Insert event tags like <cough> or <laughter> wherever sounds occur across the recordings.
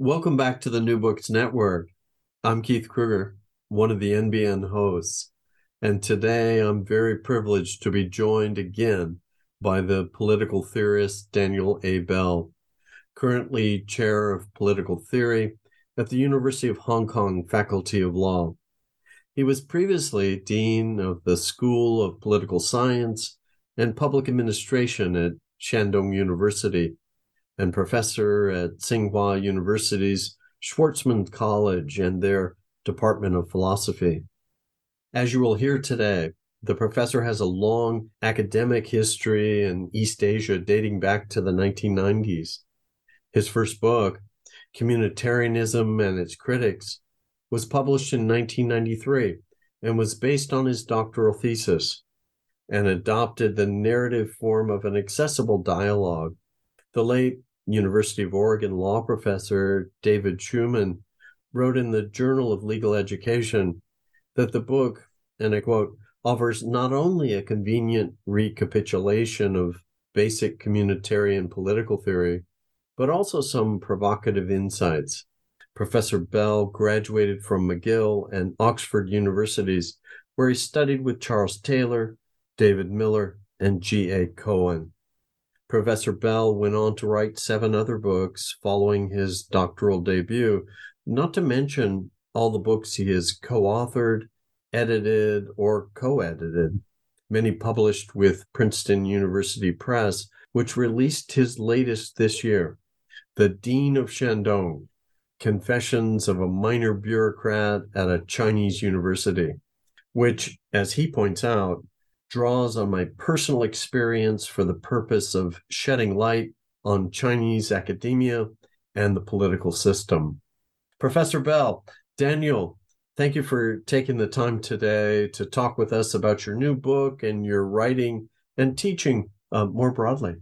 Welcome back to the New Books Network. I'm Keith Kruger, one of the NBN hosts, and today I'm very privileged to be joined again by the political theorist Daniel A. Bell, currently chair of political theory at the University of Hong Kong Faculty of Law. He was previously dean of the School of Political Science and Public Administration at Shandong University and professor at Tsinghua University's Schwarzman College and their Department of Philosophy. As you will hear today, the professor has a long academic history in East Asia dating back to the 1990s. His first book, Communitarianism and Its Critics, was published in 1993 and was based on his doctoral thesis and adopted the narrative form of an accessible dialogue. The late University of Oregon law professor David Schuman wrote in the Journal of Legal Education that the book, and I quote, offers not only a convenient recapitulation of basic communitarian political theory, but also some provocative insights. Professor Bell graduated from McGill and Oxford universities, where he studied with Charles Taylor, David Miller, and G.A. Cohen. Professor Bell went on to write seven other books following his doctoral debut, not to mention all the books he has co authored, edited, or co edited, many published with Princeton University Press, which released his latest this year, The Dean of Shandong Confessions of a Minor Bureaucrat at a Chinese University, which, as he points out, draws on my personal experience for the purpose of shedding light on Chinese academia and the political system. Professor Bell, Daniel, thank you for taking the time today to talk with us about your new book and your writing and teaching uh, more broadly.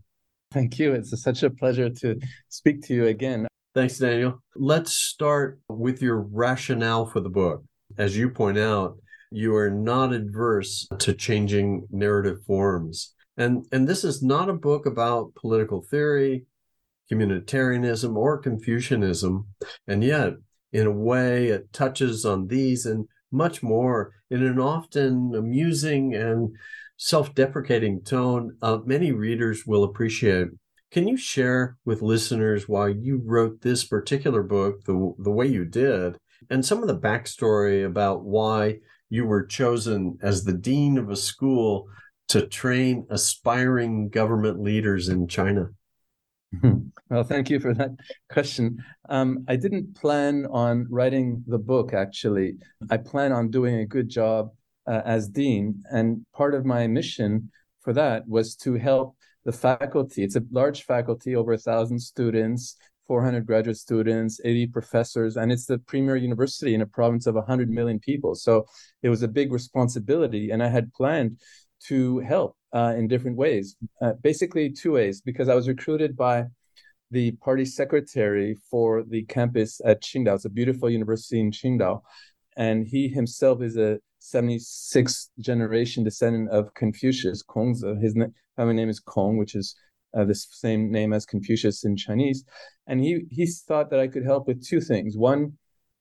Thank you. It's such a pleasure to speak to you again. Thanks, Daniel. Let's start with your rationale for the book. As you point out, you are not adverse to changing narrative forms. And, and this is not a book about political theory, communitarianism, or Confucianism. And yet, in a way, it touches on these and much more in an often amusing and self deprecating tone uh, many readers will appreciate. Can you share with listeners why you wrote this particular book the, the way you did and some of the backstory about why you were chosen as the dean of a school to train aspiring government leaders in China? Well, thank you for that question. Um, I didn't plan on writing the book, actually. I plan on doing a good job uh, as dean. And part of my mission for that was to help the faculty. It's a large faculty, over a thousand students, 400 graduate students, 80 professors, and it's the premier university in a province of 100 million people. So it was a big responsibility, and I had planned to help uh, in different ways. Uh, basically, two ways, because I was recruited by the party secretary for the campus at Qingdao. It's a beautiful university in Qingdao. And he himself is a 76th generation descendant of Confucius, Kong's. His family name is Kong, which is uh, the same name as Confucius in Chinese. And he he thought that I could help with two things. One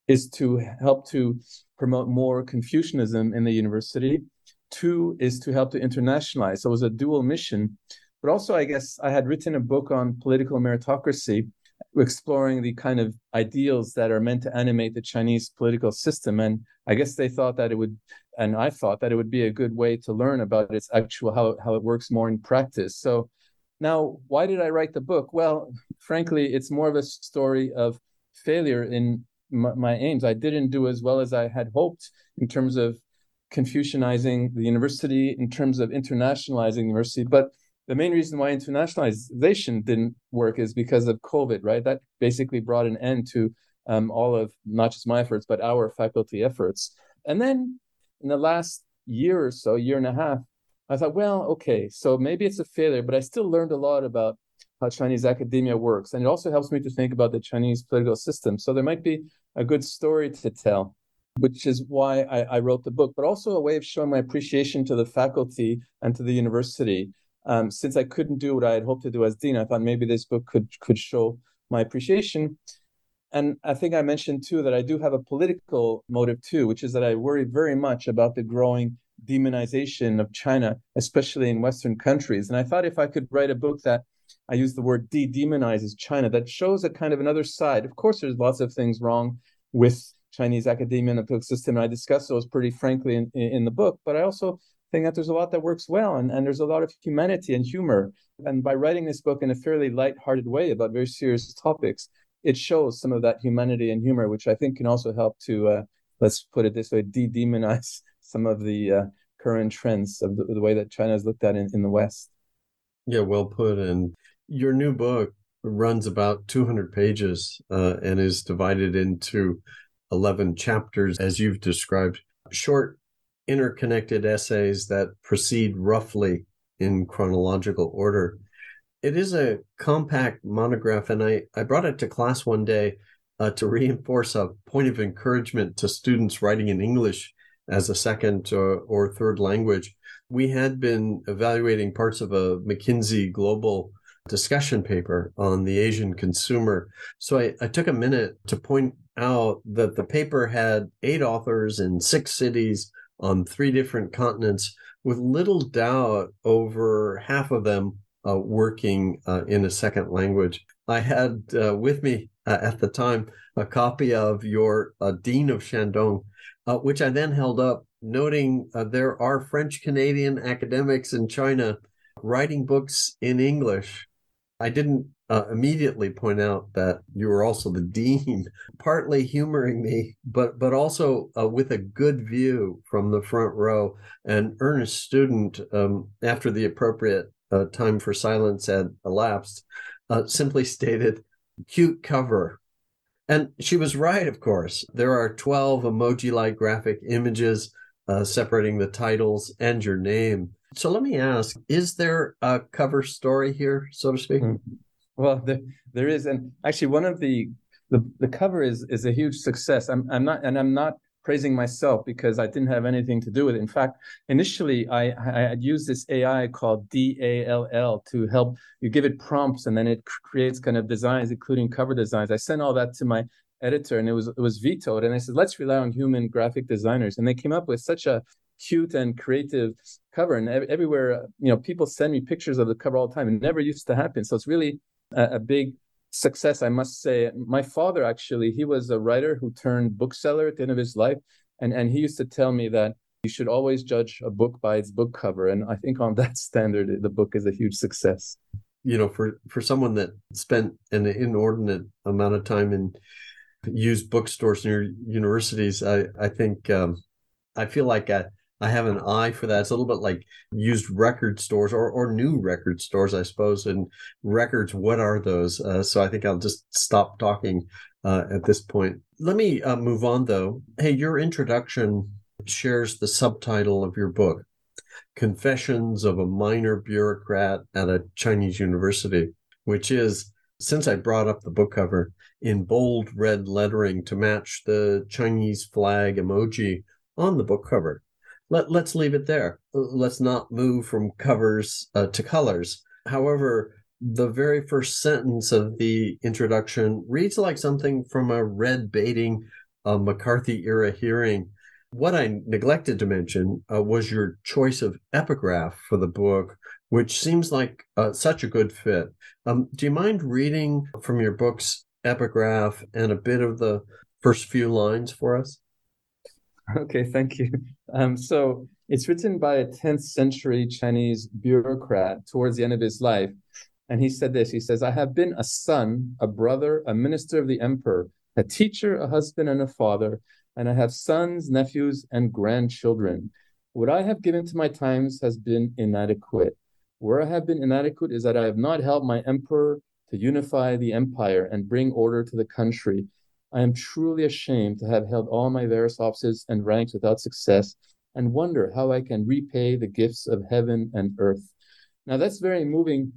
is to help to promote more Confucianism in the university. Two is to help to internationalize. So it was a dual mission. But also, I guess I had written a book on political meritocracy exploring the kind of ideals that are meant to animate the Chinese political system. And I guess they thought that it would, and I thought that it would be a good way to learn about its actual how how it works more in practice. So now, why did I write the book? Well, frankly, it's more of a story of failure in my, my aims. I didn't do as well as I had hoped in terms of Confucianizing the university, in terms of internationalizing the university, but the main reason why internationalization didn't work is because of COVID, right? That basically brought an end to um, all of not just my efforts, but our faculty efforts. And then in the last year or so, year and a half, I thought, well, okay, so maybe it's a failure, but I still learned a lot about how Chinese academia works. And it also helps me to think about the Chinese political system. So there might be a good story to tell, which is why I, I wrote the book, but also a way of showing my appreciation to the faculty and to the university um, since I couldn't do what I had hoped to do as dean, I thought maybe this book could could show my appreciation. And I think I mentioned too that I do have a political motive too, which is that I worry very much about the growing demonization of China, especially in Western countries. And I thought if I could write a book that I use the word de-demonizes China, that shows a kind of another side. Of course, there's lots of things wrong with Chinese academia and the political system, and I discuss those pretty frankly in, in the book. But I also think that there's a lot that works well and, and there's a lot of humanity and humor. And by writing this book in a fairly light-hearted way about very serious topics, it shows some of that humanity and humor, which I think can also help to, uh, let's put it this way, de-demonize some of the uh, current trends of the, the, way that China is looked at in, in the West. Yeah, well put. And your new book runs about 200 pages uh, and is divided into 11 chapters, as you've described. Short interconnected essays that proceed roughly in chronological order. It is a compact monograph, and I, I brought it to class one day uh, to <laughs> reinforce a point of encouragement to students writing in English as a second or, or third language. We had been evaluating parts of a McKinsey global discussion paper on the Asian consumer. So I, I took a minute to point out that the paper had eight authors in six cities on three different continents, with little doubt over half of them uh, working uh, in a second language. I had uh, with me uh, at the time a copy of your uh, Dean of Shandong, uh, which I then held up, noting there are French Canadian academics in China writing books in English. I didn't uh, immediately point out that you were also the dean, <laughs> partly humoring me, but but also uh, with a good view from the front row. An earnest student, um, after the appropriate uh, time for silence had elapsed, uh, simply <laughs> stated, "Cute cover." And she was right, of course. There are 12 emoji like graphic images uh, separating the titles and your name. So let me ask is there a cover story here, so to speak? Mm-hmm. Well, there, there is, and actually, one of the the, the cover is is a huge success. I'm I'm not, and I'm not praising myself because I didn't have anything to do with it. In fact, initially I I had used this AI called DALL to help you give it prompts and then it creates kind of designs, including cover designs. I sent all that to my editor and it was it was vetoed. And I said, let's rely on human graphic designers. And they came up with such a cute and creative cover. And everywhere, you know, people send me pictures of the cover all the time. It never used to happen. So it's really a, a big success, I must say. My father actually, he was a writer who turned bookseller at the end of his life, and and he used to tell me that you should always judge a book by its book cover, and I think on <laughs> that standard, the book is a huge success. You know, for for someone that spent an inordinate amount of time in used bookstores near universities, I I think um, I feel like I I have an eye for that. It's a little bit like used record stores or, or new record stores, I suppose. And records, what are those? Uh, so I think I'll just stop talking uh, at this point. Let me uh, move on, though. Hey, your introduction shares the subtitle of your book Confessions of a Minor Bureaucrat at a Chinese University, which is, since I brought up the book cover, in bold red lettering to match the Chinese flag emoji on the book cover let, let's leave it there. Let's not move from covers uh, to colors. However, the very first sentence of the introduction reads like something from a red baiting uh, McCarthy era hearing. What I neglected to mention uh, was your choice of epigraph for the book, which seems like uh, such a good fit. Um, do you mind reading from your book's epigraph and a bit of the first few lines for us? <laughs> Okay, thank you. Um, so it's written by a 10th century Chinese bureaucrat towards the end of his life. And he said this He says, I have been a son, a brother, a minister of the emperor, a teacher, a husband, and a father, and I have sons, nephews, and grandchildren. What I have given to my times has been inadequate. Where I have been inadequate is that I have not helped my emperor to unify the empire and bring order to the country. I am truly ashamed to have held all my various offices and ranks without success and wonder how I can repay the gifts of heaven and earth. Now that's very moving.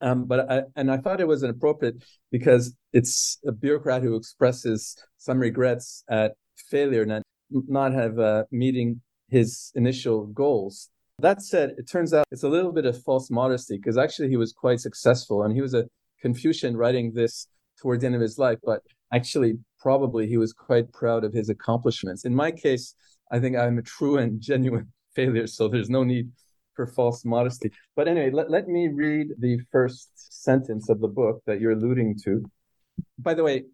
Um, but I, and I thought it was inappropriate because it's a bureaucrat who expresses some regrets at failure, not not have uh, meeting his initial goals. That said, it turns out it's a little bit of false modesty because actually he was quite successful and he was a Confucian writing this towards the end of his life, but actually probably he was quite proud of his accomplishments. In my case, I think I'm a true and genuine <laughs> failure, so there's no need for false modesty. But anyway, let, let me read the first sentence of the book that you're alluding to. By the way,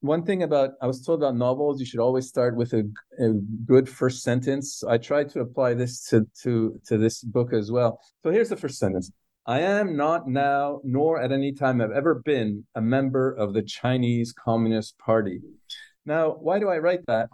one thing about I was told about novels, you should always start with a, a good first sentence. I tried to apply this to, to, to this book as well. So here's the first sentence. I am not now, nor at any time have ever been, a member of the Chinese Communist Party. Now, why do I write that?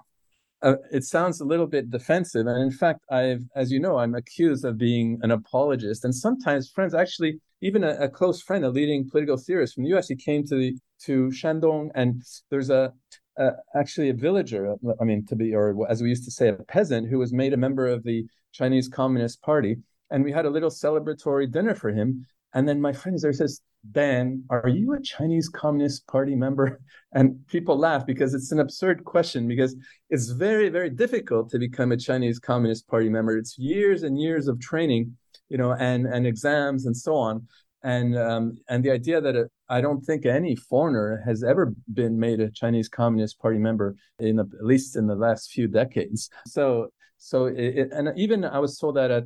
Uh, it sounds a little bit defensive, and in fact, I've, as you know, I'm accused of being an apologist. And sometimes, friends, actually, even a, a close friend, a leading political theorist from the U.S., he came to the to Shandong, and there's a, a actually a villager. I mean, to be or as we used to say, a peasant who was made a member of the Chinese Communist Party and we had a little celebratory dinner for him. And then my friend there says, Dan, are you a Chinese Communist Party member? <laughs> And people laugh because it's an absurd question because it's very, very difficult to become a Chinese Communist Party member. It's years and years of training, you know, and and exams and so on. And um, and the idea that I don't think any foreigner has ever been made a Chinese Communist Party member in at least in the last few decades. So so it, and even I was told that at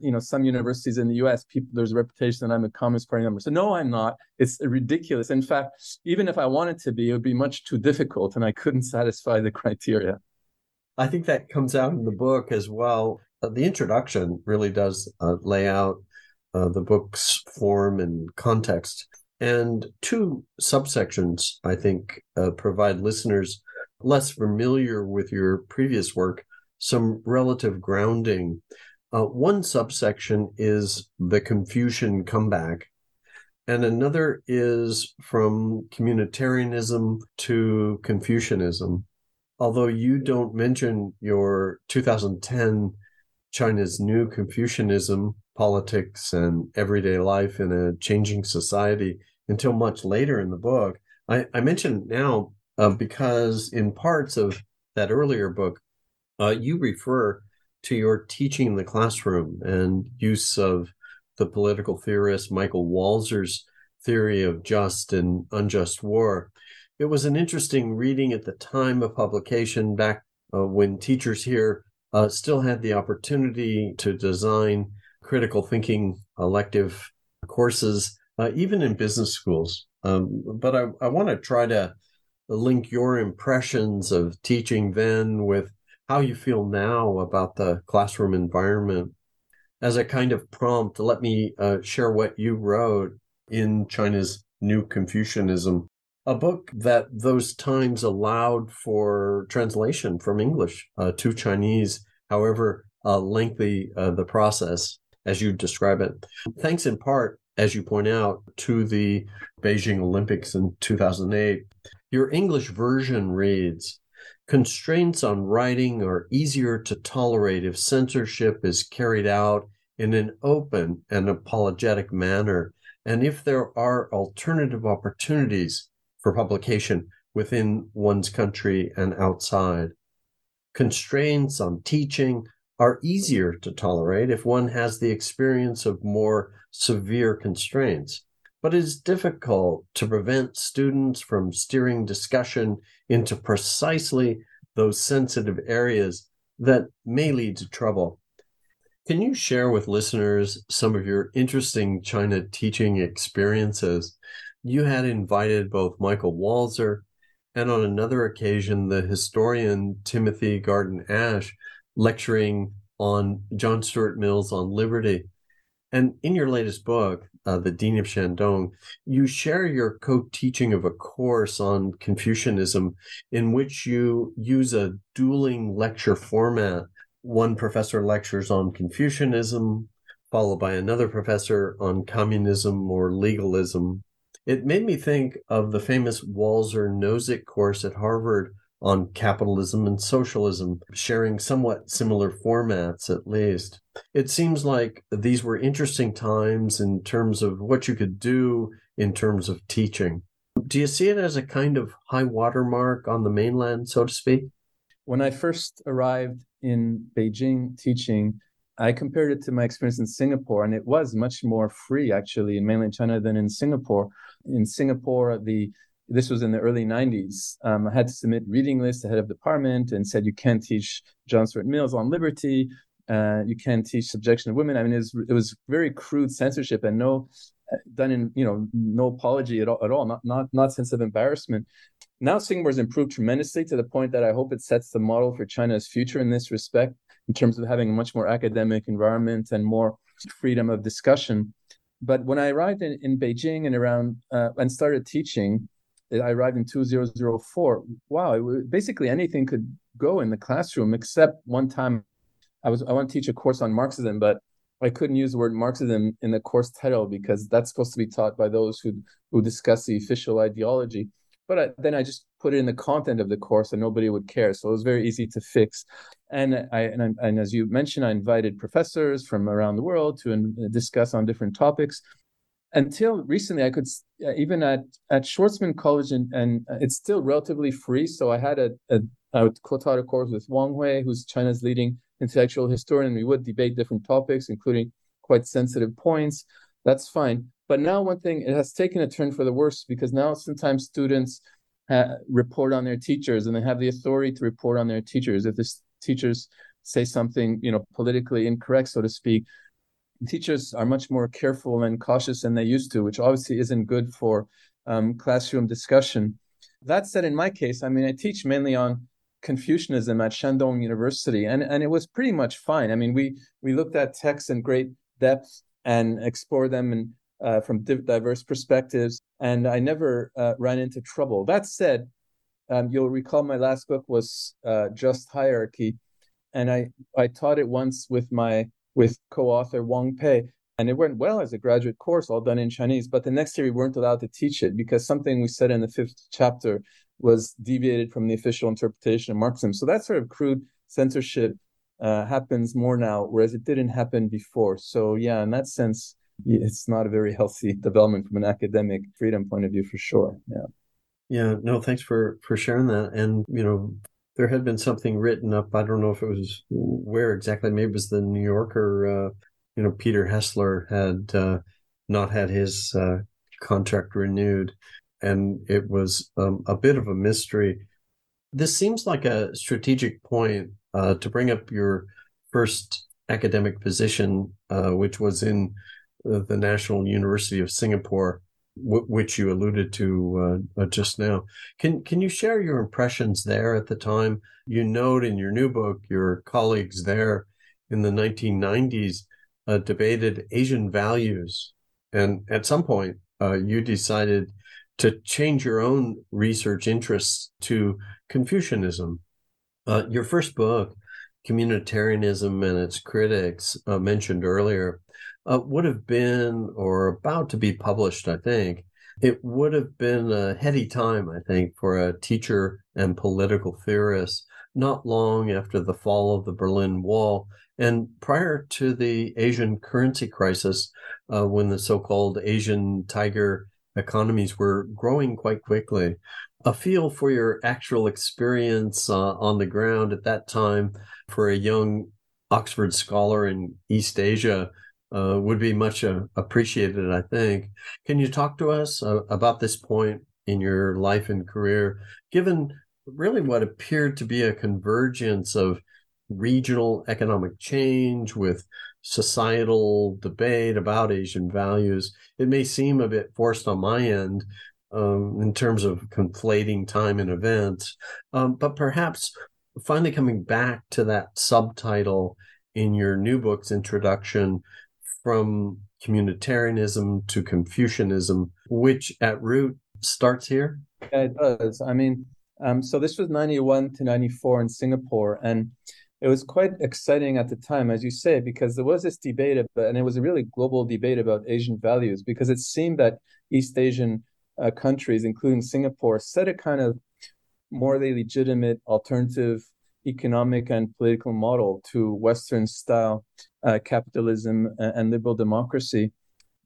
you know some universities in the US people there's a reputation that I'm a communist party member. So no I'm not. It's ridiculous. In fact even if I wanted to be it would be much too difficult and I couldn't satisfy the criteria. I think that comes out in the book as well. Uh, the introduction really does uh, lay out uh, the book's form and context. And two subsections I think uh, provide listeners less familiar with your previous work some relative grounding uh, one subsection is the Confucian comeback, and another is from communitarianism to Confucianism. Although you don't mention your 2010 China's new Confucianism, politics, and everyday life in a changing society until much later in the book, I, I mention now uh, because in parts of that earlier book, uh, you refer to your teaching in the classroom and use of the political theorist Michael Walzer's theory of just and unjust war. It was an interesting reading at the time of publication, back uh, when teachers here uh, still had the opportunity to design critical thinking elective courses, uh, even in business schools. Um, but I, I want to try to link your impressions of teaching then with how you feel now about the classroom environment as a kind of prompt let me uh, share what you wrote in china's new confucianism a book that those times allowed for translation from english uh, to chinese however uh, lengthy uh, the process as you describe it. Thanks in part as you point out to the beijing olympics in 2008 your english version reads Constraints on writing are easier to tolerate if censorship is carried out in an open and apologetic manner, and if there are alternative opportunities for publication within one's country and outside. Constraints on teaching are easier to tolerate if one has the experience of more severe constraints but it is difficult to prevent students from steering discussion into precisely those sensitive areas that may lead to trouble. Can you share with listeners some of your interesting China teaching experiences? You had invited both Michael Walzer and on another occasion the historian Timothy Garton Ash lecturing on John Stuart Mill's on liberty. And in your latest book, uh, The Dean of Shandong, you share your co teaching of a course on Confucianism in which you use a dueling lecture format one professor lectures on Confucianism, followed by another professor on communism or legalism. It made me think of the famous Walzer Nozick course at Harvard on capitalism and socialism, sharing somewhat similar formats at least. It seems like these were interesting times in terms of what you could do in terms of teaching. Do you see it as a kind of high watermark on the mainland, so to speak? When I first arrived in Beijing teaching, I compared it to my experience in Singapore, and it was much more free actually in mainland China than in Singapore. In Singapore, the this was in the early 90s. Um, I had to submit reading lists ahead of department and said you can't teach John Stuart Mill's on liberty, uh, you can't teach subjection of women. I mean, it was, it was very crude censorship and no uh, done in you know no apology at all, at all not not not sense of embarrassment now Singapore's improved tremendously to the point that I hope it sets the model for China's future in this respect, in terms of having a much more academic environment and more freedom of discussion. But when I arrived in, in Beijing and around uh, and started teaching, I arrived in 2004. Wow, it, basically anything could go in the classroom except one time I was I want to teach a course on Marxism, but I couldn't use the word Marxism in the course title because that's supposed to be taught by those who who discuss the official ideology but I, then I just put it in the content of the course and nobody would care. So it was very easy to fix. And I and, and as you mentioned, I invited professors from around the world to discuss on different topics. Until recently, I could uh, even at at Schwarzman College, and, and uh, it's still relatively free. So I had a, a a course with Wang Hui, who's China's leading intellectual historian. We would debate different topics, including quite sensitive points. That's fine. But now, one thing, it has taken a turn for the worse because now sometimes students ha- report on their teachers and they have the authority to report on their teachers. If the teachers say something, you know, politically incorrect, so to speak, teachers are much more careful and cautious than they used to, which obviously isn't good for um, classroom discussion. That said, in my case, I mean, I teach mainly on Confucianism at Shandong University, and, and it was pretty much fine. I mean, we we looked at texts in great depth and explored them and uh, from diverse perspectives, and I never uh, ran into trouble. That said, um, you'll recall my last book was uh, Just Hierarchy, and I I taught it once with my with co-author Wang Pei, and it went well as a graduate course, all done in Chinese. But the next year we weren't allowed to teach it because something we said in the fifth chapter was deviated from the official interpretation of Marxism. So that sort of crude censorship uh, happens more now, whereas it didn't happen before. So yeah, in that sense it's not a very healthy development from an academic freedom point of view for sure yeah yeah no thanks for for sharing that and you know there had been something written up i don't know if it was where exactly maybe it was the new yorker uh, you know peter hessler had uh, not had his uh, contract renewed and it was um, a bit of a mystery. This seems like a strategic point uh, to bring up your first academic position uh, which was in the National University of Singapore, w- which you alluded to uh, uh, just now. Can can you share your impressions there at the time? You note in your new book your colleagues there in the 1990s uh, debated Asian values, and at some point uh, you decided to change your own research interests to Confucianism. Uh, your first book, Communitarianism and its Critics, uh, mentioned earlier, uh, would have been or about to be published, I think. It would have been a heady time, I think, for a teacher and political theorist, not long after the fall of the Berlin Wall and prior to the Asian currency crisis, uh, when the so called Asian tiger economies were growing quite quickly. A feel for your actual experience uh, on the ground at that time for a young Oxford scholar in East Asia uh, would be much uh, appreciated, I think. Can you talk to us uh, about this point in your life and career, given really what appeared to be a convergence of regional economic change with societal debate about Asian values. It may seem a bit forced on my end um, in terms of conflating time and events, um, but perhaps finally coming back to that subtitle in your new book's introduction from communitarianism to Confucianism, which at root starts here? Yeah, it does. I mean, um, so this was 91 to 94 in Singapore. And it was quite exciting at the time, as you say, because there was this debate, about, and it was a really global debate about Asian values, because it seemed that East Asian uh, countries, including Singapore, set a kind of morally legitimate alternative economic and political model to Western style uh, capitalism and, liberal democracy.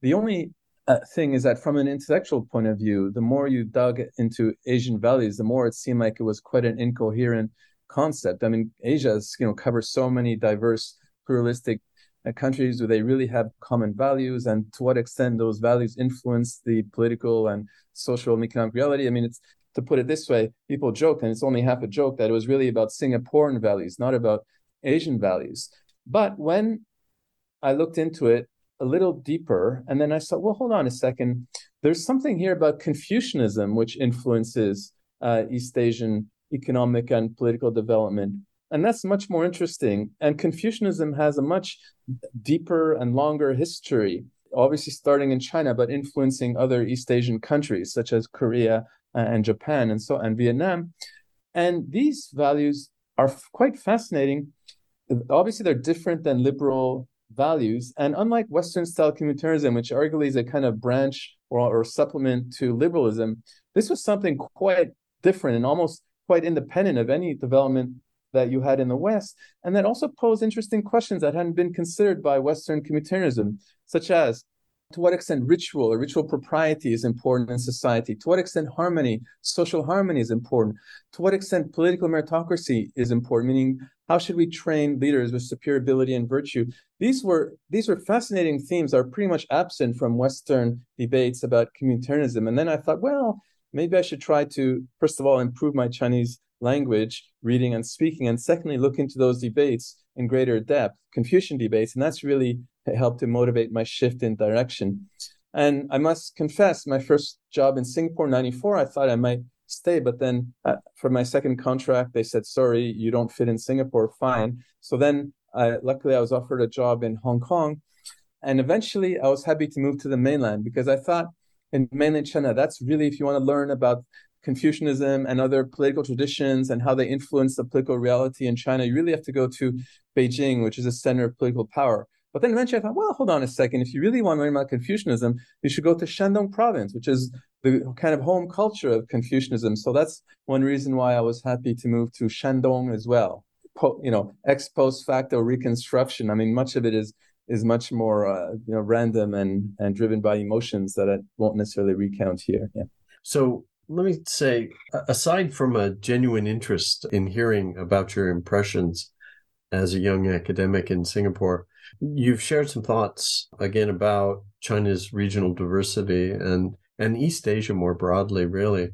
The only uh, thing is that from an intellectual point of view, the more you dug into Asian values, the more it seemed like it was quite an incoherent concept. I mean, Asia you know covers so many diverse, pluralistic uh, countries. Do they really have common values, and to what extent those values influence the political and social and economic reality? I mean, it's to put it this way, people joke, and it's only half a joke, that it was really about Singaporean values, not about Asian values. But when I looked into it, a little deeper. And then I saw, well, hold on a second. There's something here about Confucianism, which influences uh, East Asian economic and political development. And that's much more interesting. And Confucianism has a much deeper and longer history, obviously starting in China, but influencing other East Asian countries such as Korea Uh, and Japan and so and Vietnam. And these values are quite fascinating. Obviously, they're different than liberal values. And unlike Western style communitarianism, which arguably is a kind of branch or, or supplement to liberalism, this was something quite different and almost quite independent of any development that you had in the West, and that also posed interesting questions that hadn't been considered by Western communitarianism, such as to what extent ritual or ritual propriety is important in society, to what extent harmony, social harmony is important, to what extent political meritocracy is important, meaning how should we train leaders with superior ability and virtue? These were these were fascinating themes that are pretty much absent from Western debates about communitarianism. And then I thought, well, maybe I should try to, first of all, improve my Chinese language, reading and speaking, and secondly, look into those debates in greater depth, Confucian debates. And that's really helped to motivate my shift in direction. And I must confess, my first job in Singapore, 94, I thought I might stay. But then uh, for my second contract, they said, sorry, you don't fit in Singapore. Fine. So then luckily I was offered a job in Hong Kong. And eventually I was happy to move to the mainland because I thought in mainland China, that's really, if you want to learn about Confucianism and other political traditions and how they influence the political reality in China, you really have to go to Beijing, which is a center of political power. But then eventually I thought, well, hold on a second. If you really want to learn about Confucianism, you should go to Shandong province, which is the kind of home culture of Confucianism. So that's one reason why I was happy to move to Shandong as well. Po, you know, ex post facto reconstruction. I mean, much of it is is much more uh, you know random and and driven by emotions that I won't necessarily recount here. Yeah. So let me say, aside from a genuine interest in hearing about your impressions as a young academic in Singapore, you've shared some thoughts again about China's regional diversity and and East Asia more broadly, really.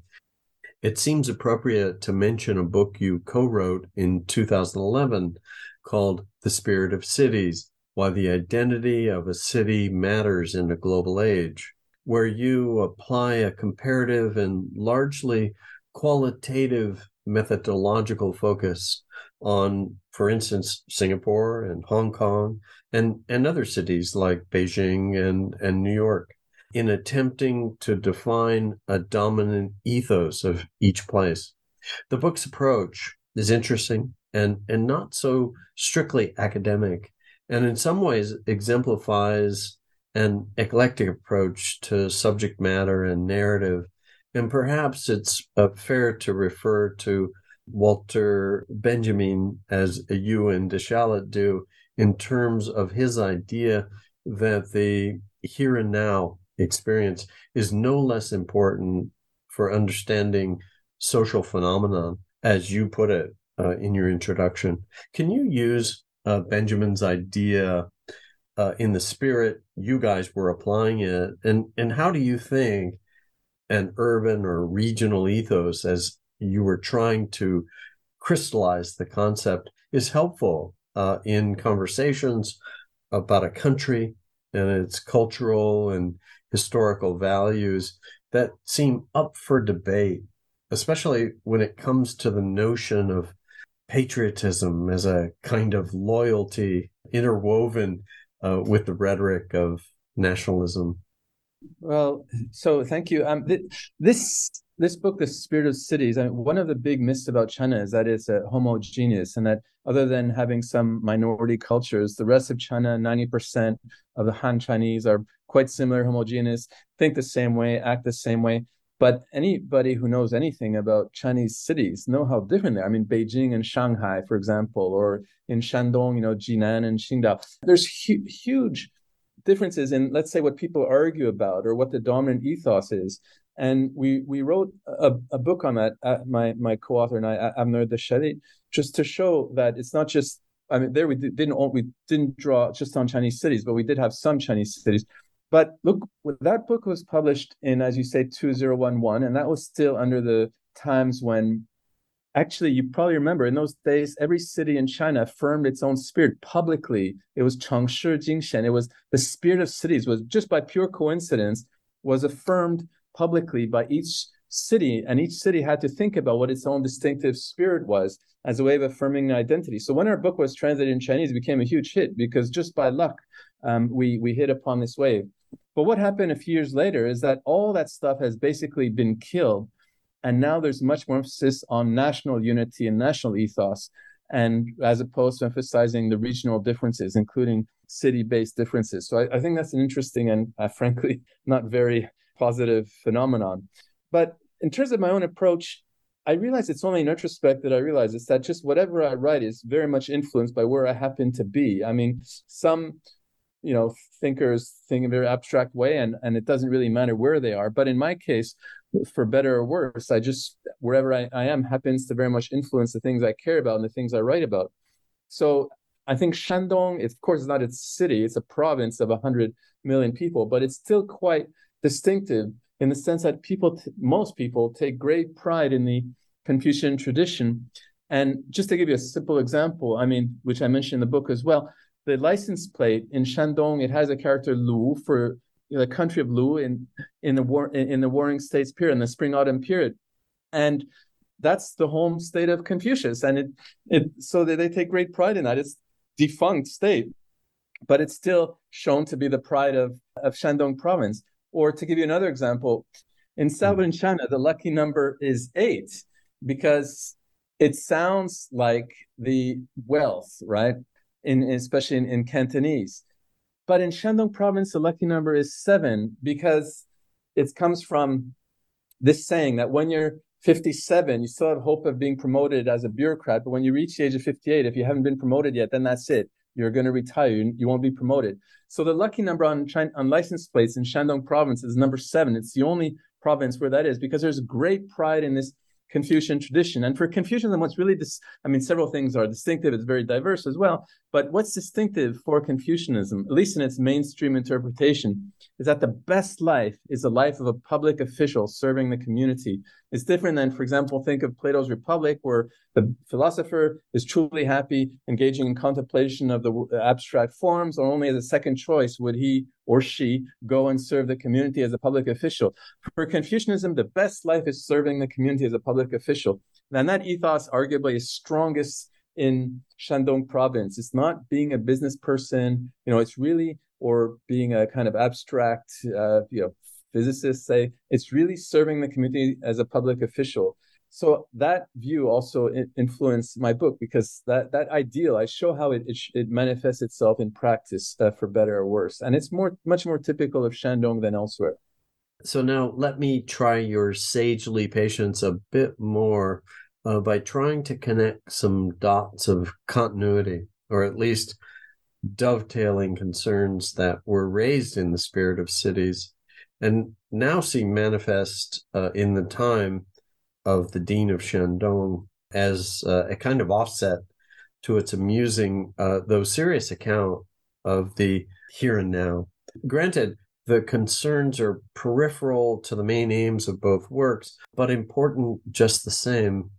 It seems appropriate to mention a book you co wrote in 2011 called The Spirit of Cities Why the Identity of a City Matters in a Global Age, where you apply a comparative and largely qualitative methodological focus on, for instance, Singapore and Hong Kong and, and other cities like Beijing and, and New York in attempting to define a dominant ethos of each place. The book's approach is interesting and, and not so strictly academic, and in some ways exemplifies an eclectic approach to subject matter and narrative. And perhaps it's uh, fair to refer to Walter Benjamin as you and de Shalit do in terms of his idea that the here and now experience is no less important for understanding social phenomenon, as you put it uh, in your introduction. Can you use uh, Benjamin's idea uh, in the spirit you guys were applying it, and and how do you think an urban or regional ethos, as you were trying to crystallize the concept, is helpful uh, in conversations about a country and its cultural and historical values that seem up for debate, especially when it comes to the notion of patriotism as a kind of loyalty interwoven uh, with the rhetoric of nationalism. Well, so thank you. Um, th- this this book, The Spirit of Cities, I mean, one of the big myths about China is that it's a homogeneous and that other than having some minority cultures, the rest of China, 90% of the Han Chinese are quite similar, homogeneous, think the same way, act the same way. But anybody who knows anything about Chinese cities know how different they are. I mean, Beijing and Shanghai, for example, or in Shandong, you know, Jinan and Qingdao. There's hu- huge differences in, let's say, what people argue about or what the dominant ethos is and we we wrote a, a book on that. Uh, my my co-author and I, Avner de Shalit, just to show that it's not just. I mean, there we didn't we didn't draw just on Chinese cities, but we did have some Chinese cities. But look, that book was published in, as you say, 2011, and that was still under the times when actually you probably remember in those days every city in china affirmed its own spirit publicly it was chengshi jingshen it was the spirit of cities was just by pure coincidence was affirmed publicly by each city, and each city had to think about what its own distinctive spirit was as a way of affirming identity. So when our book was translated in Chinese, it became a huge hit because just by luck, um, we we hit upon this wave. But what happened a few years later is that all that stuff has basically been killed, and now there's much more emphasis on national unity and national ethos, and as opposed to emphasizing the regional differences, including city-based differences. So I, I think that's an interesting and uh, frankly <laughs> not very positive phenomenon. But in terms of my own approach, I realize it's only in retrospect that I realize it's that just whatever I write is very much influenced by where I happen to be. I mean, some, you know, thinkers think in a very abstract way, and and it doesn't really matter where they are. But in my case, for better or worse, I just wherever I, I am happens to very much influence the things I care about and the things I write about. So I think Shandong, of course, is not a city; it's a province of hundred million people, but it's still quite distinctive in the sense that people, most people, take great pride in the Confucian tradition. And just to give you a simple example, I mean, which I mentioned in the book as well, the license plate in Shandong it has a character Lu for the country of Lu in in the war in, in the Warring States period, in the Spring Autumn period, and that's the home state of Confucius, and it it so they, they take great pride in that. It's defunct state, but it's still shown to be the pride of of Shandong province. Or to give you another example, in hmm. Southern China, the lucky number is eight because it sounds like the wealth, right? In especially in, in Cantonese. But in Shandong province, the lucky number is seven because it comes from this saying that when you're 57, you still have hope of being promoted as a bureaucrat. But when you reach the age of 58, if you haven't been promoted yet, then that's it you're going to retire. You, won't be promoted. So the lucky number on, China, on license plates in Shandong province is number seven. It's the only province where that is because there's great pride in this Confucian tradition. And for Confucianism, what's really this, I mean, several things are distinctive. It's very diverse as well. But what's distinctive for Confucianism, at least in its mainstream interpretation, is that the best life is the life of a public official serving the community. It's different than, for example, think of Plato's Republic, where the philosopher is truly happy engaging in contemplation of the abstract forms, or only as a second choice would he or she go and serve the community as a public official. For Confucianism, the best life is serving the community as a public official. And that ethos arguably is strongest in Shandong province. It's not being a business person, you know, it's really, or being a kind of abstract, uh, you know, physicist say, it's really serving the community as a public official. So that view also influenced my book because that that ideal I show how it it, it manifests itself in practice uh, for better or worse, and it's more much more typical of Shandong than elsewhere. So now let me try your sagely patience a bit more uh, by trying to connect some dots of continuity, or at least dovetailing concerns that were raised in the spirit of cities and now seem manifest uh, in the time of the Dean of Shandong as uh, a kind of offset to its amusing, uh, though serious account of the here and now. Granted, the concerns are peripheral to the main aims of both works, but important just the same.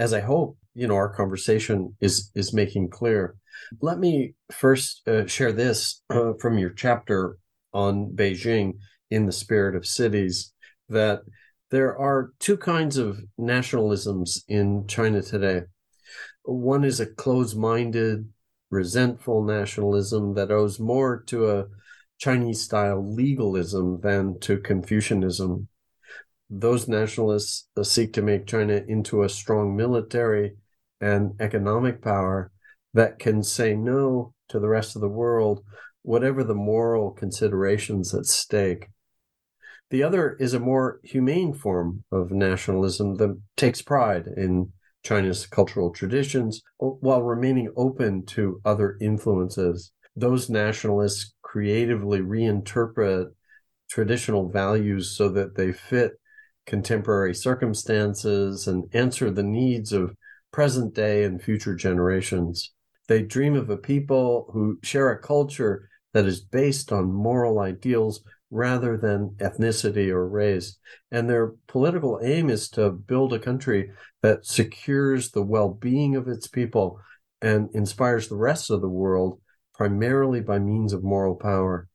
As I hope you know our conversation is is making clear. Let me first uh, share this uh, from your chapter on Beijing in the spirit of cities that there are two kinds of nationalisms in China today. One is a closed-minded, resentful nationalism that owes more to a Chinese style legalism than to Confucianism. Those nationalists seek to make China into a strong military and economic power that can say no to the rest of the world, whatever the moral considerations at stake. The other is a more humane form of nationalism that takes pride in China's cultural traditions while remaining open to other influences. Those nationalists creatively reinterpret traditional values so that they fit contemporary circumstances and answer the needs of present day and future generations. They dream of a people who share a culture that is based on moral ideals rather than ethnicity or race. And their political aim is to build a country that secures the well being of its people and inspires the rest of the world primarily by means of moral power.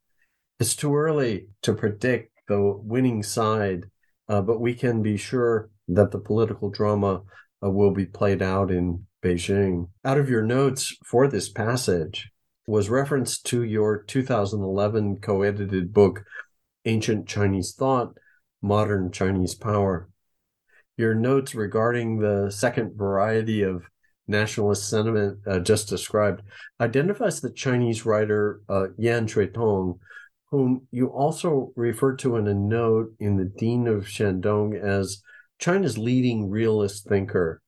It's too early to predict the winning side, uh, but we can be sure that the political drama uh, will be played out in Beijing. Out of your notes for this passage was reference to your 2011 co edited book, Ancient Chinese Thought Modern Chinese Power. Your notes regarding the second variety of nationalist sentiment uh, just described identifies the Chinese writer uh, Yan Xuetong, whom you also refer to in a note in the Dean of Shandong as China's leading realist thinker.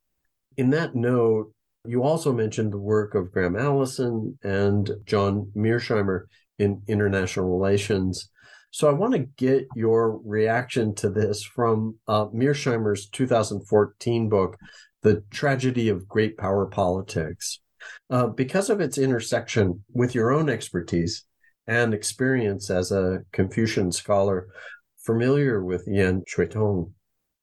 In that note, you also mentioned the work of Graham Allison and John Mearsheimer in international relations. So I want to get your reaction to this from uh, Mearsheimer's 2014 book, The Tragedy of Great Power Politics. Uh, because of its intersection with your own expertise and experience as a Confucian scholar familiar with Yan Xuetong,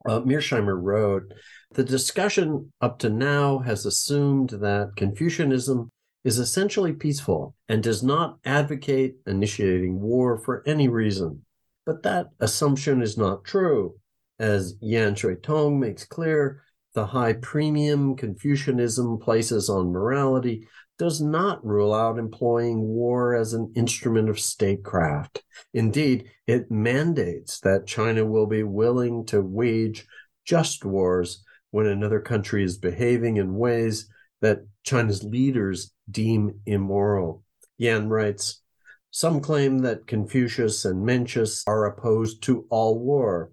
uh, Mearsheimer wrote, the discussion up to now has assumed that Confucianism is essentially peaceful and does not advocate initiating war for any reason. But that assumption is not true. As Yan Xuetong makes clear, the high premium Confucianism places on morality does not rule out employing war as an instrument of statecraft. Indeed, it mandates that China will be willing to wage just wars when another country is behaving in ways that China's leaders deem immoral. Yan writes Some claim that Confucius and Mencius are opposed to all war.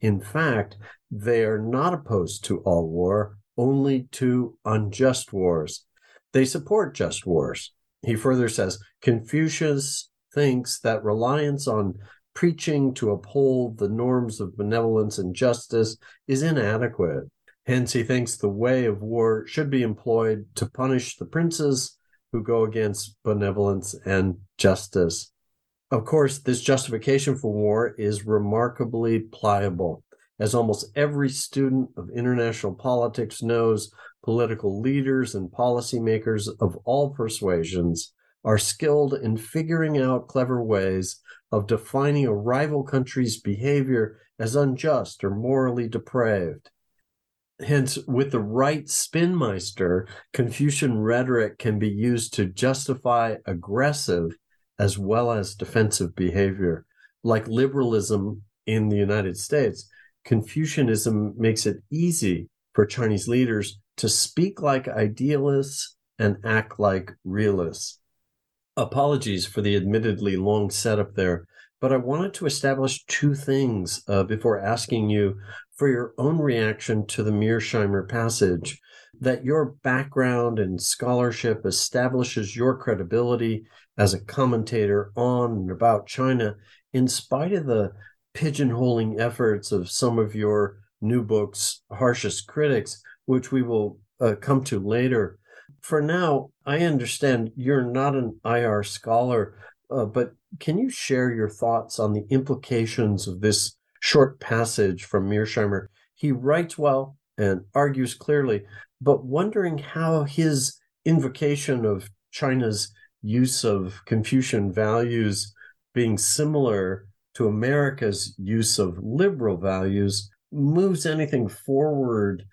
In fact, they are not opposed to all war, only to unjust wars. They support just wars. He further says Confucius thinks that reliance on preaching to uphold the norms of benevolence and justice is inadequate. Hence, he thinks the way of war should be employed to punish the princes who go against benevolence and justice. Of course, this justification for war is remarkably pliable. As almost every student of international politics knows, political leaders and policymakers of all persuasions are skilled in figuring out clever ways of defining a rival country's behavior as unjust or morally depraved. Hence, with the right spinmeister, Confucian rhetoric can be used to justify aggressive as well as defensive behavior. Like liberalism in the United States, Confucianism makes it easy for Chinese leaders to speak like idealists and act like realists. Apologies for the admittedly long setup there, but I wanted to establish two things uh, before asking you for your own reaction to the Mearsheimer passage. That your background and scholarship establishes your credibility as a commentator on and about China, in spite of the pigeonholing efforts of some of your new book's harshest critics, which we will uh, come to later. For now, I understand you're not an IR scholar, uh, but can you share your thoughts on the implications of this short passage from Mearsheimer? He writes well and argues clearly, but wondering how his invocation of China's use of Confucian values being similar to America's use of liberal values moves anything forward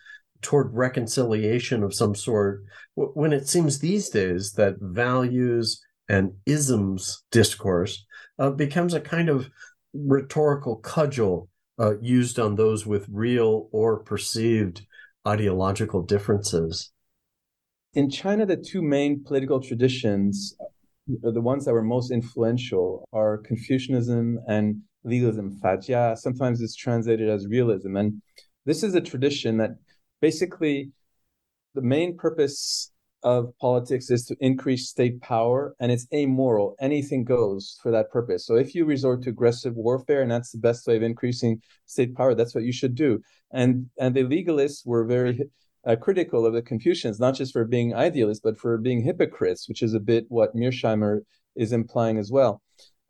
toward reconciliation of some sort when it seems these days that values and isms discourse uh, becomes a kind of rhetorical cudgel uh, used on those with real or perceived ideological differences. In China, the two main political traditions, uh, the ones that were most influential, are Confucianism and legalism, Fajia. Sometimes it's translated as realism. And this is a tradition that basically the main purpose of politics is to increase state power and it's amoral. Anything goes for that purpose. So if you resort to aggressive warfare and that's the best way of increasing state power that's what you should do. And and the legalists were very uh, critical of the confucians not just for being idealists but for being hypocrites which is a bit what mearsheimer is implying as well.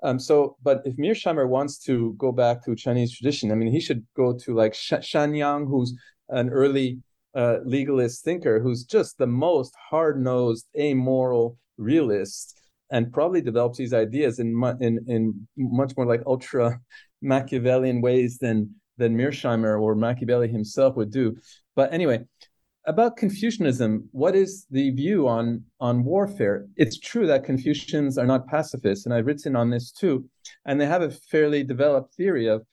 Um, so, but if Mearsheimer wants to go back to Chinese tradition, I mean, he should go to like Shang Yang, who's an early uh, legalist thinker who's just the most hard-nosed, amoral realist, and probably develops these ideas in mu- in in much more like ultra Machiavellian ways than than Mearsheimer or Machiavelli himself would do. But anyway, about Confucianism, what is the view on on warfare? It's true that Confucians are not pacifists, and I've written on this too, and they have a fairly developed theory of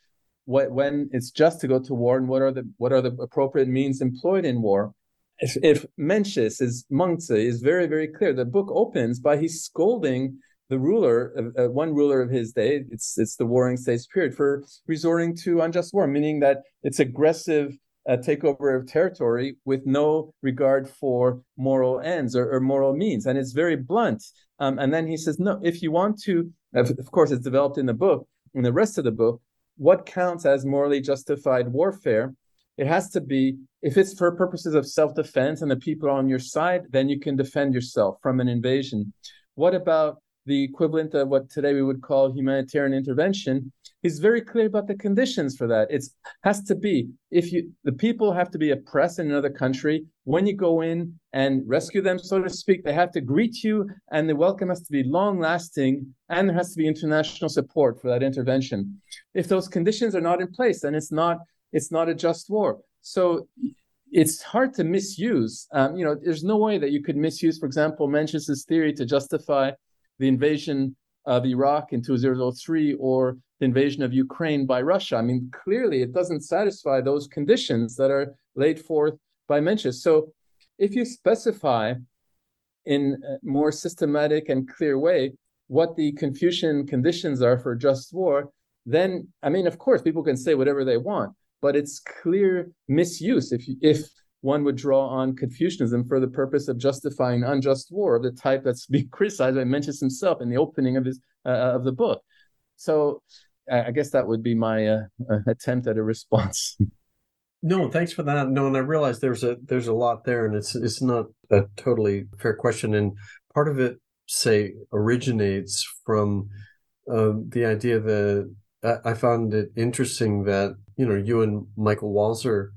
what when it's just to go to war and what are the what are the appropriate means employed in war. If, if Mencius is Mengzi is very very clear the book opens by he's scolding the ruler uh, one ruler of his day. It's it's the warring states period for resorting to unjust war meaning that it's aggressive uh, takeover of territory with no regard for moral ends or, or moral means. And it's very blunt. Um, and then he says no if you want to of course it's developed in the book in the rest of the book what counts as morally justified warfare it has to be if it's for purposes of self-defense and the people are on your side then you can defend yourself from an invasion. What about the equivalent of what today we would call humanitarian intervention he's very clear about the conditions for that. It has to be if you the people have to be oppressed in another country when you go in and rescue them so to speak they have to greet you and the welcome has to be long lasting and there has to be international support for that intervention. If those conditions are not in place then it's not it's not a just war. So it's hard to misuse um, you know there's no way that you could misuse for example Mencius's theory to justify the invasion of Iraq in 2003 or the invasion of Ukraine by Russia. I mean, clearly it doesn't satisfy those conditions that are laid forth by Mencius. So if you specify in a more systematic and clear way what the Confucian conditions are for just war, then I mean, of course, people can say whatever they want, but it's clear misuse if you, if one would draw on Confucianism for the purpose of justifying unjust war of the type that's being <laughs> criticized by Mencius himself in the opening of his uh, uh of the book. So I guess that would be my uh, uh attempt at a response. <laughs> No, thanks for that. No, and I realize there's a there's a lot there, and it's it's not a totally fair question, and part of it, say, originates from uh, the idea that I found it interesting that you know you and Michael Walzer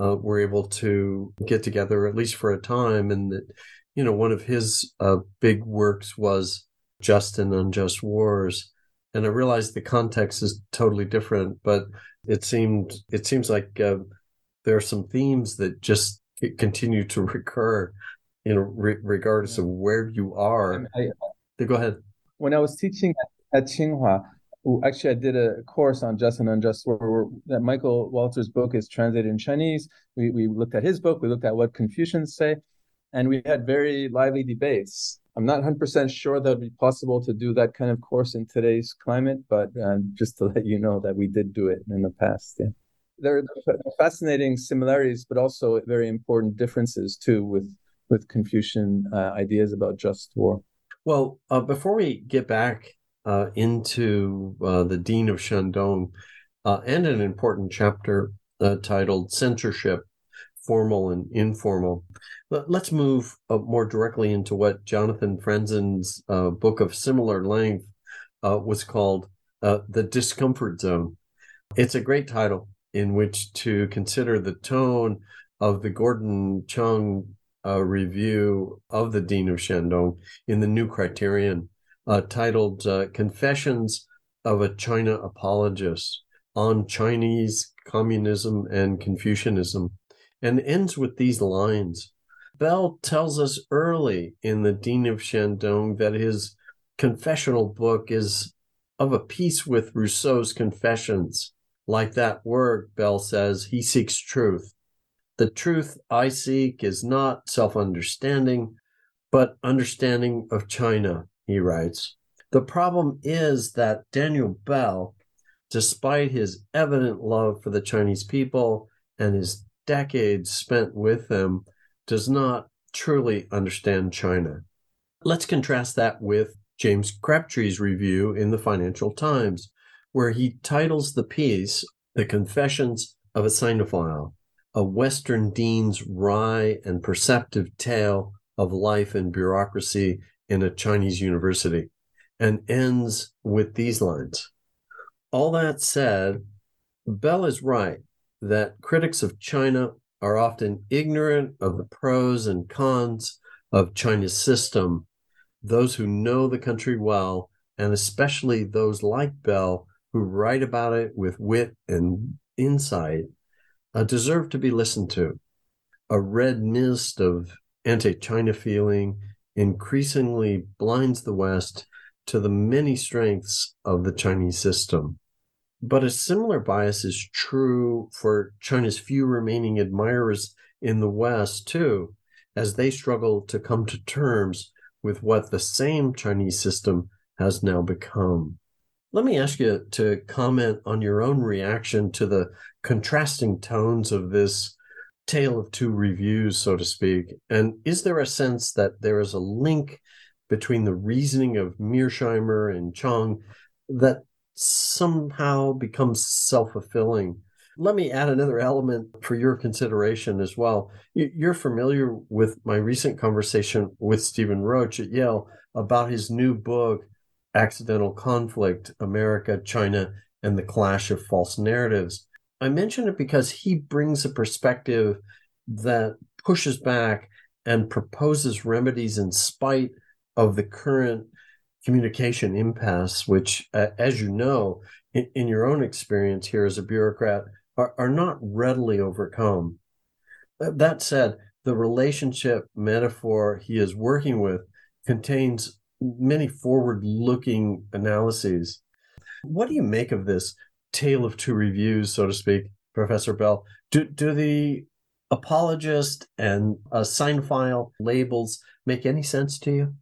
uh, were able to get together at least for a time, and that you know one of his uh, big works was Just and Unjust Wars, and I realized the context is totally different, but it seemed it seems like uh, there are some themes that just continue to <laughs> recur, you know, re- regardless of where you are. I, I, go ahead. When I was teaching at, at Tsinghua, actually I did a course on just and unjust where, that Michael Walzer's book is translated in Chinese. We we looked at his book, we looked at what Confucians say, and we had very lively debates. I'm not 100% sure that would be possible to do that kind of course in today's climate, but uh, just to let you know that we did do it in the past. Yeah. There are fascinating similarities, but also very important differences too with with Confucian uh, ideas about just war. Well, uh, before we get back uh, into uh, the Dean of Shandong uh, and an important chapter uh, titled Censorship Formal and Informal. Let's move uh, more directly into what Jonathan Franzen's uh, book of similar length was called The Discomfort Zone. It's a great title in which to consider the tone of the Gordon Chang uh, review of the Dean of Shandong in the New Criterion, uh, titled uh, Confessions of a China Apologist on Chinese Communism and Confucianism, and ends with these lines. Bell tells us early in the Dean of Shandong that his confessional book is of a piece with Rousseau's Confessions. Like that work, Bell says, he seeks truth. The truth I seek is not self understanding, but understanding of China, he writes. The problem is that Daniel Bell, despite his evident love for the Chinese people and his decades spent with them, does not truly understand China. Let's contrast that with James Crabtree's review in the Financial Times, where he titles the piece The Confessions of a Sinophile, a Western dean's wry and perceptive tale of life and bureaucracy in a Chinese university, and ends with these lines. All that said, Bell is right that critics of China are often ignorant of the pros and cons of China's system those who know the country well, and especially those like Bell who write about it with wit and insight, uh, deserve to be listened to. A red mist of anti China feeling increasingly blinds the West to the many strengths of the Chinese system. But a similar bias is true for China's few remaining admirers in the West, too, as they struggle to come to terms with what the same Chinese system has now become. Let me ask you to comment on your own reaction to the contrasting tones of this tale of two reviews, so to speak. And is there a sense that there is a link between the reasoning of Mearsheimer and Chang that somehow becomes self fulfilling let me add another element for your consideration as well. You're familiar with my recent conversation with Stephen Roach at Yale about his new book, Accidental Conflict America, China, and the Clash of False Narratives. I mention it because he brings a perspective that pushes back and proposes remedies in spite of the current communication impasse, which, uh, as you know, in, in, your own experience here as a bureaucrat, are, are not readily overcome. That said, the relationship metaphor he is working with contains many forward looking analyses. What do you make of this tale of two reviews, so to speak, Professor Bell? Do, do the apologist and uh, a Sinophile labels make any sense to you?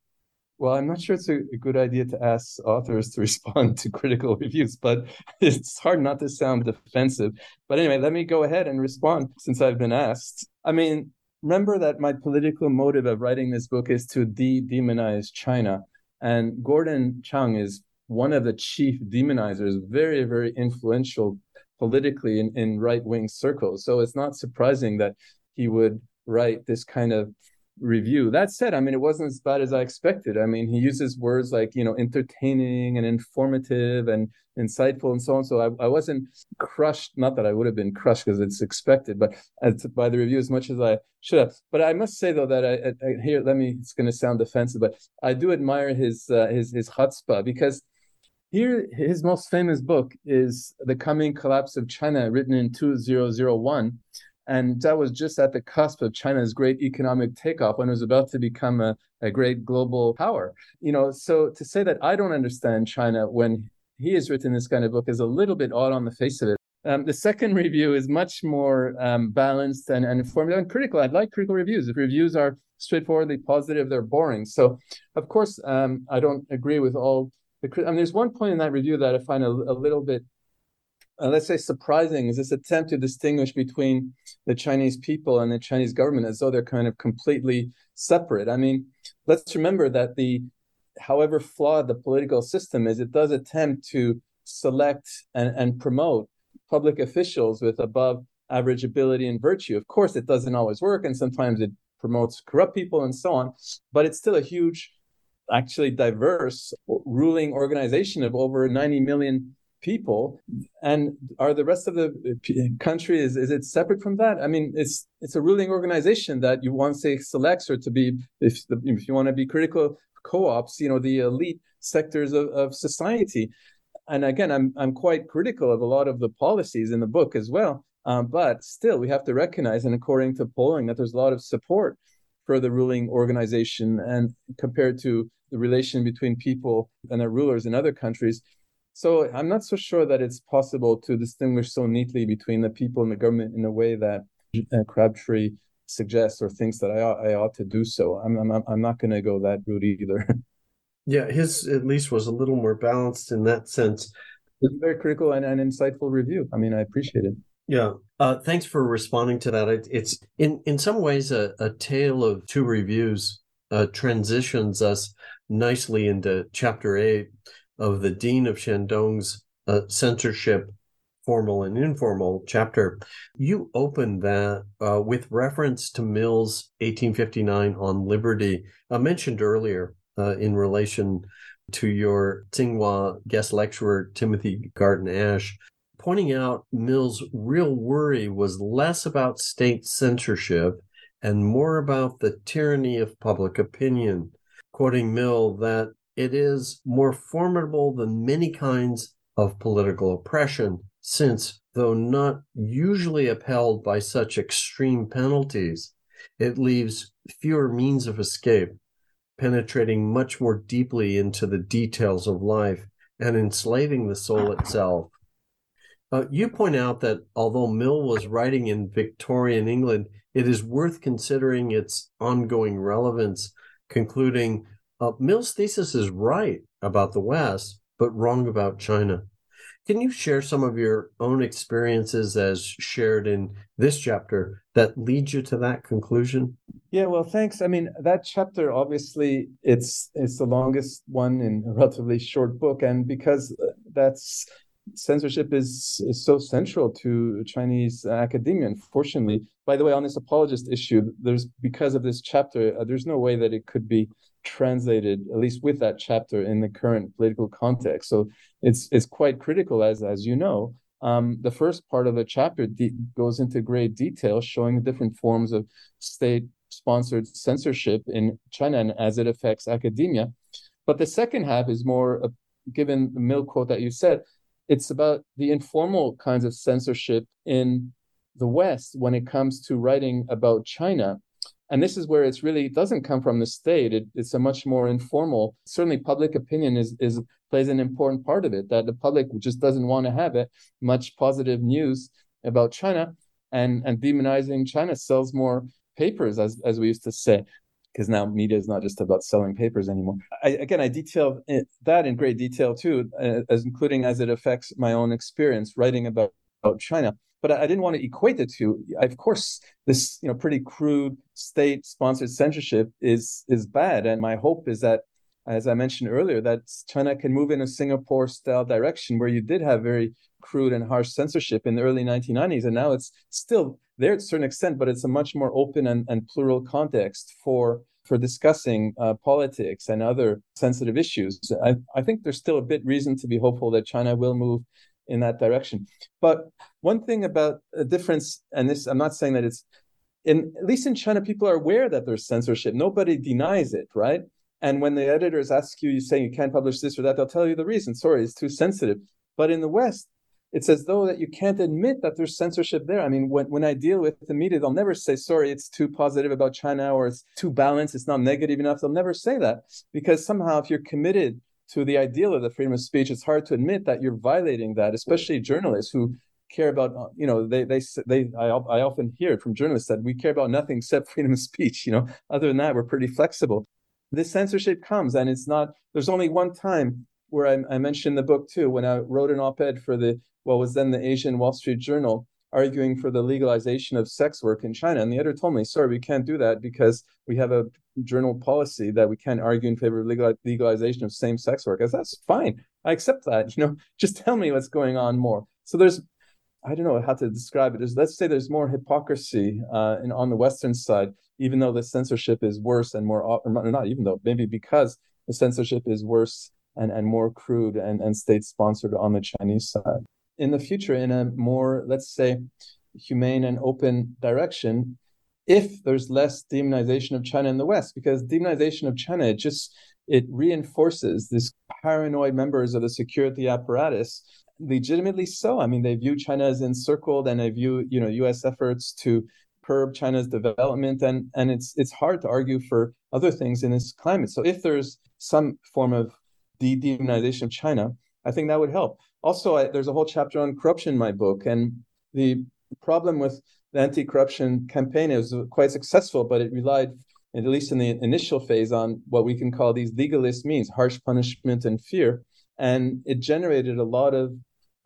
Well, I'm not sure it's a, a, good idea to ask authors to <laughs> respond to critical reviews, but <laughs> it's hard not to sound defensive. But anyway, let me go ahead and respond since I've been asked. I mean, remember that my political motive of writing this book is to de demonize China. And Gordon Chang is one of the chief demonizers, very, very influential politically in, in right wing circles. So it's not surprising that he would write this kind of review. That said, I mean, it wasn't as bad as I expected. I mean, he uses words like, you know, entertaining and informative and insightful and so on. So I, I wasn't crushed, not that I would have been crushed because it's expected, but as, by the review as much as I should have. But I must say, though, that I, I here, let me, it's going to sound defensive, but I do admire his, uh, his, his chutzpah because here, his most famous book is The Coming Collapse of China, written in 2001. And that was just at the cusp of China's great economic takeoff when it was about to become a, a great global power. You know, so to say that I don't understand China when he has written this kind of book is a little bit odd on the face of it. Um, the second <laughs> review is much more um, balanced and, and and critical. I'd like critical reviews. If reviews are straightforwardly positive, they're boring. So, of course, um, I don't agree with all the. I mean, there's one point in that review that I find a, a little bit uh, let's say surprising is this attempt to distinguish between the Chinese people and the Chinese government as though they're kind of completely separate. I mean, let's remember that the however flawed the political system is, it does attempt to select and, and promote public officials with above average ability and virtue. Of course, it doesn't always work, and sometimes it promotes corrupt people and so on, but it's still a huge, actually diverse ruling organization of over 90 million people. And are the rest of the country is, is it separate from that? I mean it's it's a ruling organization that you want to say selects or to be if the, if you want to be critical co-ops you know the elite sectors of, of society. And again i'm i'm quite critical of a lot of the policies in the book as well um, but still we have to recognize and according to polling that there's a lot of support for the ruling organization and compared to the relation between people and their rulers in other countries so I'm not so sure that it's possible to distinguish so neatly between the people and the government in a way that uh, Crabtree suggests or thinks that I ought, I ought to do so. I'm I'm, I'm not going to go that route either. <laughs> yeah, his at least was a little more balanced in that sense. Very critical and, and insightful review. I mean, I appreciate it. Yeah. Uh, thanks for responding to that. It, it's in in some ways a, a tale of two reviews uh, transitions us nicely into chapter eight of the Dean of Shandong's uh, censorship formal and informal chapter. You opened that uh, with reference to Mill's 1859 on liberty, uh, mentioned earlier uh, in relation to your Tsinghua guest lecturer, Timothy Garton Ash, pointing out Mill's real worry was less about state censorship and more about the tyranny of public opinion. Quoting Mill, that it is more formidable than many kinds of political oppression, since, though not usually upheld by such extreme penalties, it leaves fewer means of escape, penetrating much more deeply into the details of life and enslaving the soul itself. Uh, you point out that although Mill was writing in Victorian England, it is worth considering its ongoing relevance, concluding uh, Mill's thesis is right about the West, but wrong about China. Can you share some of your own experiences as shared in this chapter that lead you to that conclusion? Yeah, well, thanks. I mean, that chapter obviously it's it's the longest one in a relatively short book, and because uh, that's censorship is is so central to Chinese academia. Unfortunately, by the way, on this apologist issue, there's because of this chapter, uh, there's no way that it could be translated, at least with that chapter, in the current political context. So it's it's quite critical, as as you know. Um, the first part of the chapter de- goes into great detail, showing the different forms of state-sponsored censorship in China and as it affects academia. But the second half is more, uh, given the Mill quote that you said, it's about the informal kinds of censorship in the West when it comes to writing about China. And this is where it's really it doesn't come from the state. It, it's a much more informal. Certainly public opinion is is plays an important part of it that the public just doesn't want to have it much positive news about china. And and demonizing china sells more papers as as we used to say because now media is not just about selling papers anymore. I, again, I detail that in great detail too, uh, as including as it affects my own experience writing about, about China but I didn't want to equate the two. I, Of course, this you know pretty crude state-sponsored censorship is is bad, and my hope is that, as I mentioned earlier, that China can move in a Singapore-style direction where you did have very crude and harsh censorship in the early 1990s, and now it's still there to a certain extent, but it's a much more open and, and plural context for for discussing uh, politics and other sensitive issues. I, I think there's still a bit reason to be hopeful that China will move in that direction. But one thing about a difference, and this I'm not saying that it's in at least in China, people are aware that there's censorship. Nobody denies it, right? And when the editors ask you, you say you can't publish this or that, they'll tell you the reason. Sorry, it's too sensitive. But in the West, it's as though that you can't admit that there's censorship there. I mean, when, when I deal with the media, they'll never say, sorry, it's too positive about China or it's too balanced, it's not negative enough. They'll never say that because somehow if you're committed to the ideal of the freedom of speech, it's hard to admit that you're violating that, especially journalists who care about uh, you know they they they I, I often hear from journalists that we care about nothing except <laughs> freedom of speech you know other than that we're pretty flexible this censorship comes and it's not there's only one time where I, I mentioned the book too when i wrote an op-ed for the what was then the asian wall street journal arguing for the legalization of sex work in china and the editor told me sorry we can't do that because we have a journal policy that we can't argue in favor of legal, legalization of same-sex work. As that's fine. I accept that. <laughs> You know, just tell me what's going on more. So there's, I don't know how to describe it. There's, let's say there's more hypocrisy uh, in, on the Western side, even though the censorship is worse and more, or not even though, maybe because the censorship is worse and, and more crude and, and state sponsored on the Chinese side. In the future, in a more, let's say, humane and open direction, if there's less demonization of China in the West, because demonization of China it just it reinforces these paranoid members of the security apparatus, legitimately so. I mean, they view China as encircled, and they view you know U.S. efforts to curb China's development, and and it's it's hard to argue for other things in this climate. So if there's some form of de-demonization of China, I think that would help. Also, I, there's a whole chapter on corruption in my book, and the problem with the anti-corruption campaign is quite successful, but it relied, at least in the initial phase, on what we can call these legalist means, harsh punishment and fear, and it generated a lot of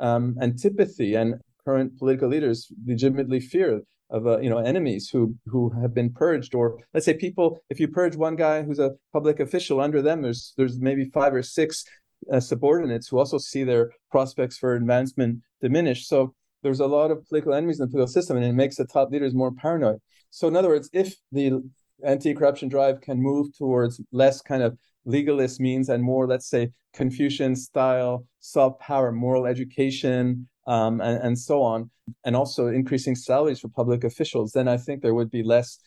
um, antipathy, and current political leaders legitimately fear of uh, you know enemies who who have been purged or let's say people if you purge one guy who's a public official under them there's there's maybe five or six uh, subordinates who also see their prospects for advancement diminish so there's a lot of political enemies in the political system and it makes the top leaders more paranoid. So in other words if the anti-corruption drive can move towards less kind of legalist means and more let's say confucian style soft power moral education um, and, and so on, and also increasing salaries for public officials, then I think there would be less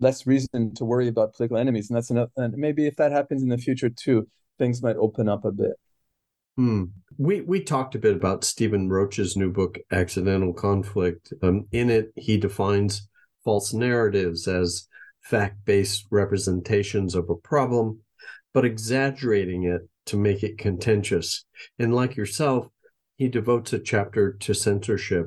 less reason to worry about political enemies. And that's enough. And maybe if that happens in the future too, things might open up a bit. Hmm. We we talked a bit about Stephen Roach's new book, Accidental Conflict. Um, in it, he defines false narratives as fact-based representations of a problem, but exaggerating it to make it contentious. And like yourself, he devotes a chapter to censorship.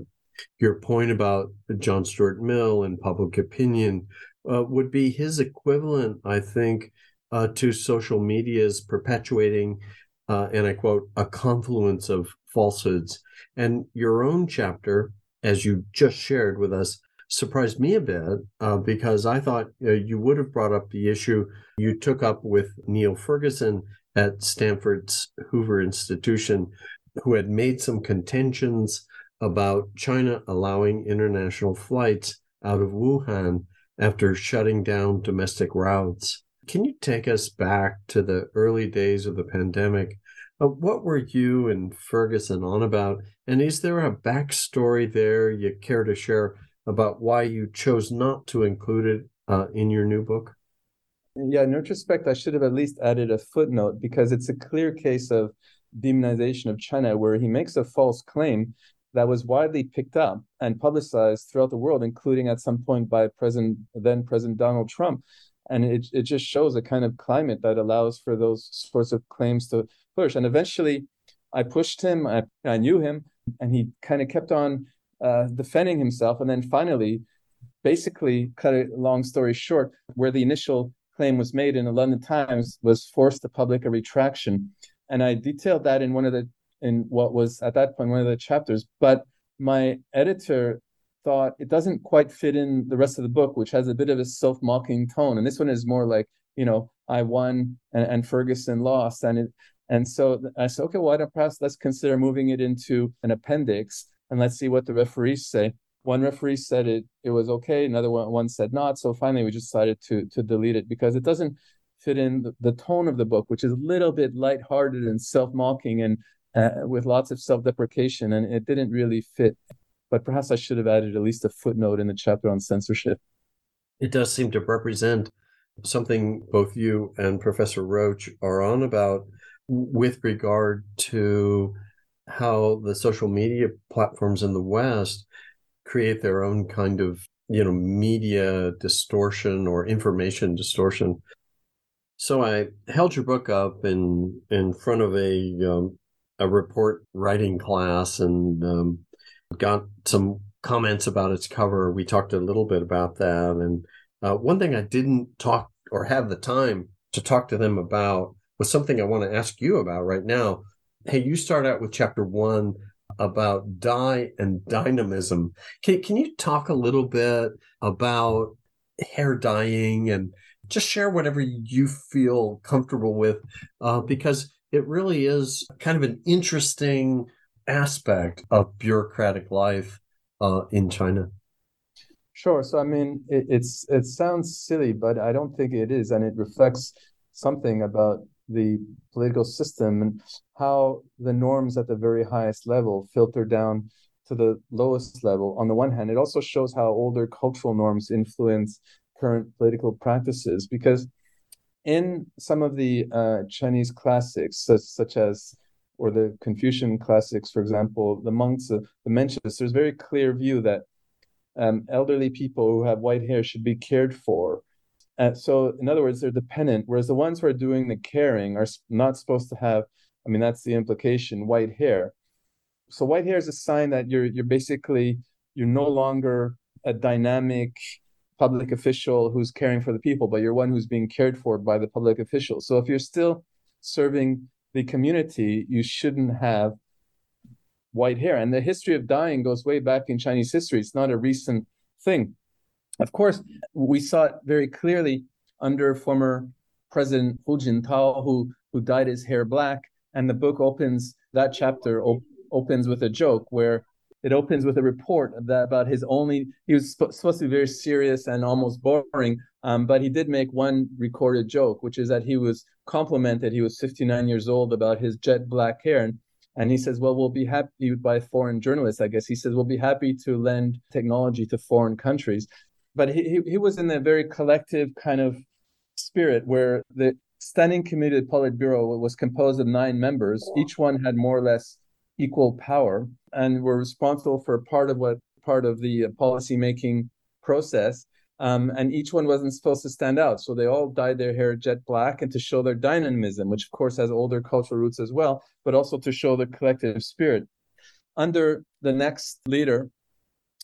Your point about John Stuart Mill and public opinion uh, would be his equivalent, I think, uh, to social media's perpetuating, uh, and I quote, a confluence of falsehoods. And your own chapter, as you just shared with us, surprised me a bit uh, because I thought uh, you would have brought up the issue you took up with Niall Ferguson at Stanford's Hoover Institution who had made some contentions about China allowing international flights out of Wuhan after shutting down domestic routes. Can you take us back to the early days of the pandemic? Uh, what were you and Ferguson on about? And is there a backstory there you care to share about why you chose not to include it uh, in your new book? Yeah, in retrospect, I should have at least added a footnote because it's a clear case of demonization of China, where he makes a false claim that was widely picked up and publicized throughout the world, including at some point by President then President Donald Trump. And it, it just shows a kind of climate that allows for those sorts of claims to flourish. And eventually, I pushed him. I, I knew him, and he kind of kept on uh, defending himself. And then finally, basically, cut a long story short, where the initial claim was made in the London Times was forced to public a retraction and I detailed that in one of the in what was at that point one of the chapters. But my editor thought it doesn't quite fit in the rest of the book, which has a bit of a self-mocking tone, and this one is more like you know I won and, and Ferguson lost, and it and so I said, okay, well, I don't perhaps let's consider moving it into an appendix and let's see what the referees say. One referee said it it was okay, another one, one said not. So finally, we just decided to to delete it because it doesn't fit in the, tone of the book, which is a little bit lighthearted and self-mocking and uh, with lots of self-deprecation, and it didn't really fit. But perhaps I should have added at least a footnote in the chapter on censorship. It does seem to represent something both you and Professor Roach are on about with regard to how the social media platforms in the West create their own kind of you know media distortion or information distortion so I held your book up in in front of a um, a report writing class and um, got some comments about its cover. We talked a little bit about that, and uh, one thing I didn't talk or have the time to talk to them about was something I want to ask you about right now. Hey, you start out with chapter one about dye and dynamism. Can can you talk a little bit about hair dyeing and just share whatever you feel comfortable with, uh, because it really is kind of an interesting aspect of bureaucratic life uh, in China. Sure. So I mean, it, it's it sounds silly, but I don't think it is, and it reflects something about the political system and how the norms at the very highest level filter down to the lowest level. On the one hand, it also shows how older cultural norms influence current political practices because in some of the uh, Chinese classics, such, such as or the Confucian classics, for example, the monks, uh, the Mencius, there's very clear view that um, elderly people who have white hair should be cared for. Uh, so, in other words, they're dependent, whereas the ones who are doing the caring are not supposed to have. I mean, that's the implication. White hair. So, white hair is a sign that you're you're basically you're no longer a dynamic public official who's caring for the people, but you're one who's being cared for by the public official. So, if you're still serving the community, you shouldn't have white hair. And the history of dyeing goes way back in Chinese history. It's not a recent thing. Of course, we saw it very clearly under former President Hu Jintao, who who dyed his hair black. And the book opens that chapter op- opens with a joke where it opens with a report that about his only he was sp- supposed to be very serious and almost boring um, but he did make one recorded joke which is that he was complimented he was 59 years old about his jet black hair. And, and he says well we'll be happy by foreign journalists i guess. He says we'll be happy to lend technology to foreign countries. But he, he, he was in a very collective kind of spirit where the standing committee of politburo was composed of nine members. Each one had more or less equal power and were responsible for part of what part of the policy making process. Um, and each one wasn't supposed to stand out. So they all dyed their hair jet black and to show their dynamism, which of course has older cultural roots as well, but also to show the collective spirit. Under the next leader,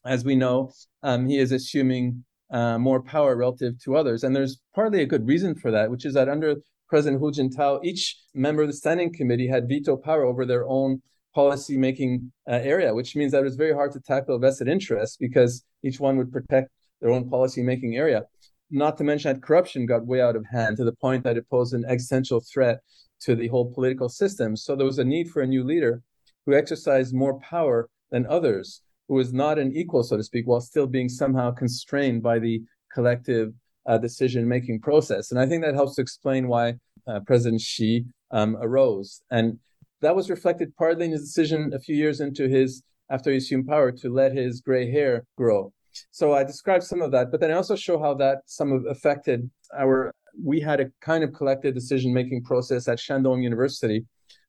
as we know, um, he is assuming uh, more power relative to others. And there's partly a good reason for that, which is that under President Hu Jintao, each member of the standing committee had veto power over their own policy making uh, area, which means that it was very hard to tackle vested interests because each one would protect their own policy making area. Not to mention that corruption got way out of hand to the point that it posed an existential threat to the whole political system. So there was a need for a new leader who exercised more power than others, who was not an equal, so to speak, while still being somehow constrained by the collective uh, decision making process. And I think that helps to explain why uh, President Xi um, arose. And that was reflected partly in his decision a few years into his after he assumed power to let his gray hair grow. So I described some of that, but then I also show how that some of affected our. We had a kind of collective decision making process at Shandong University,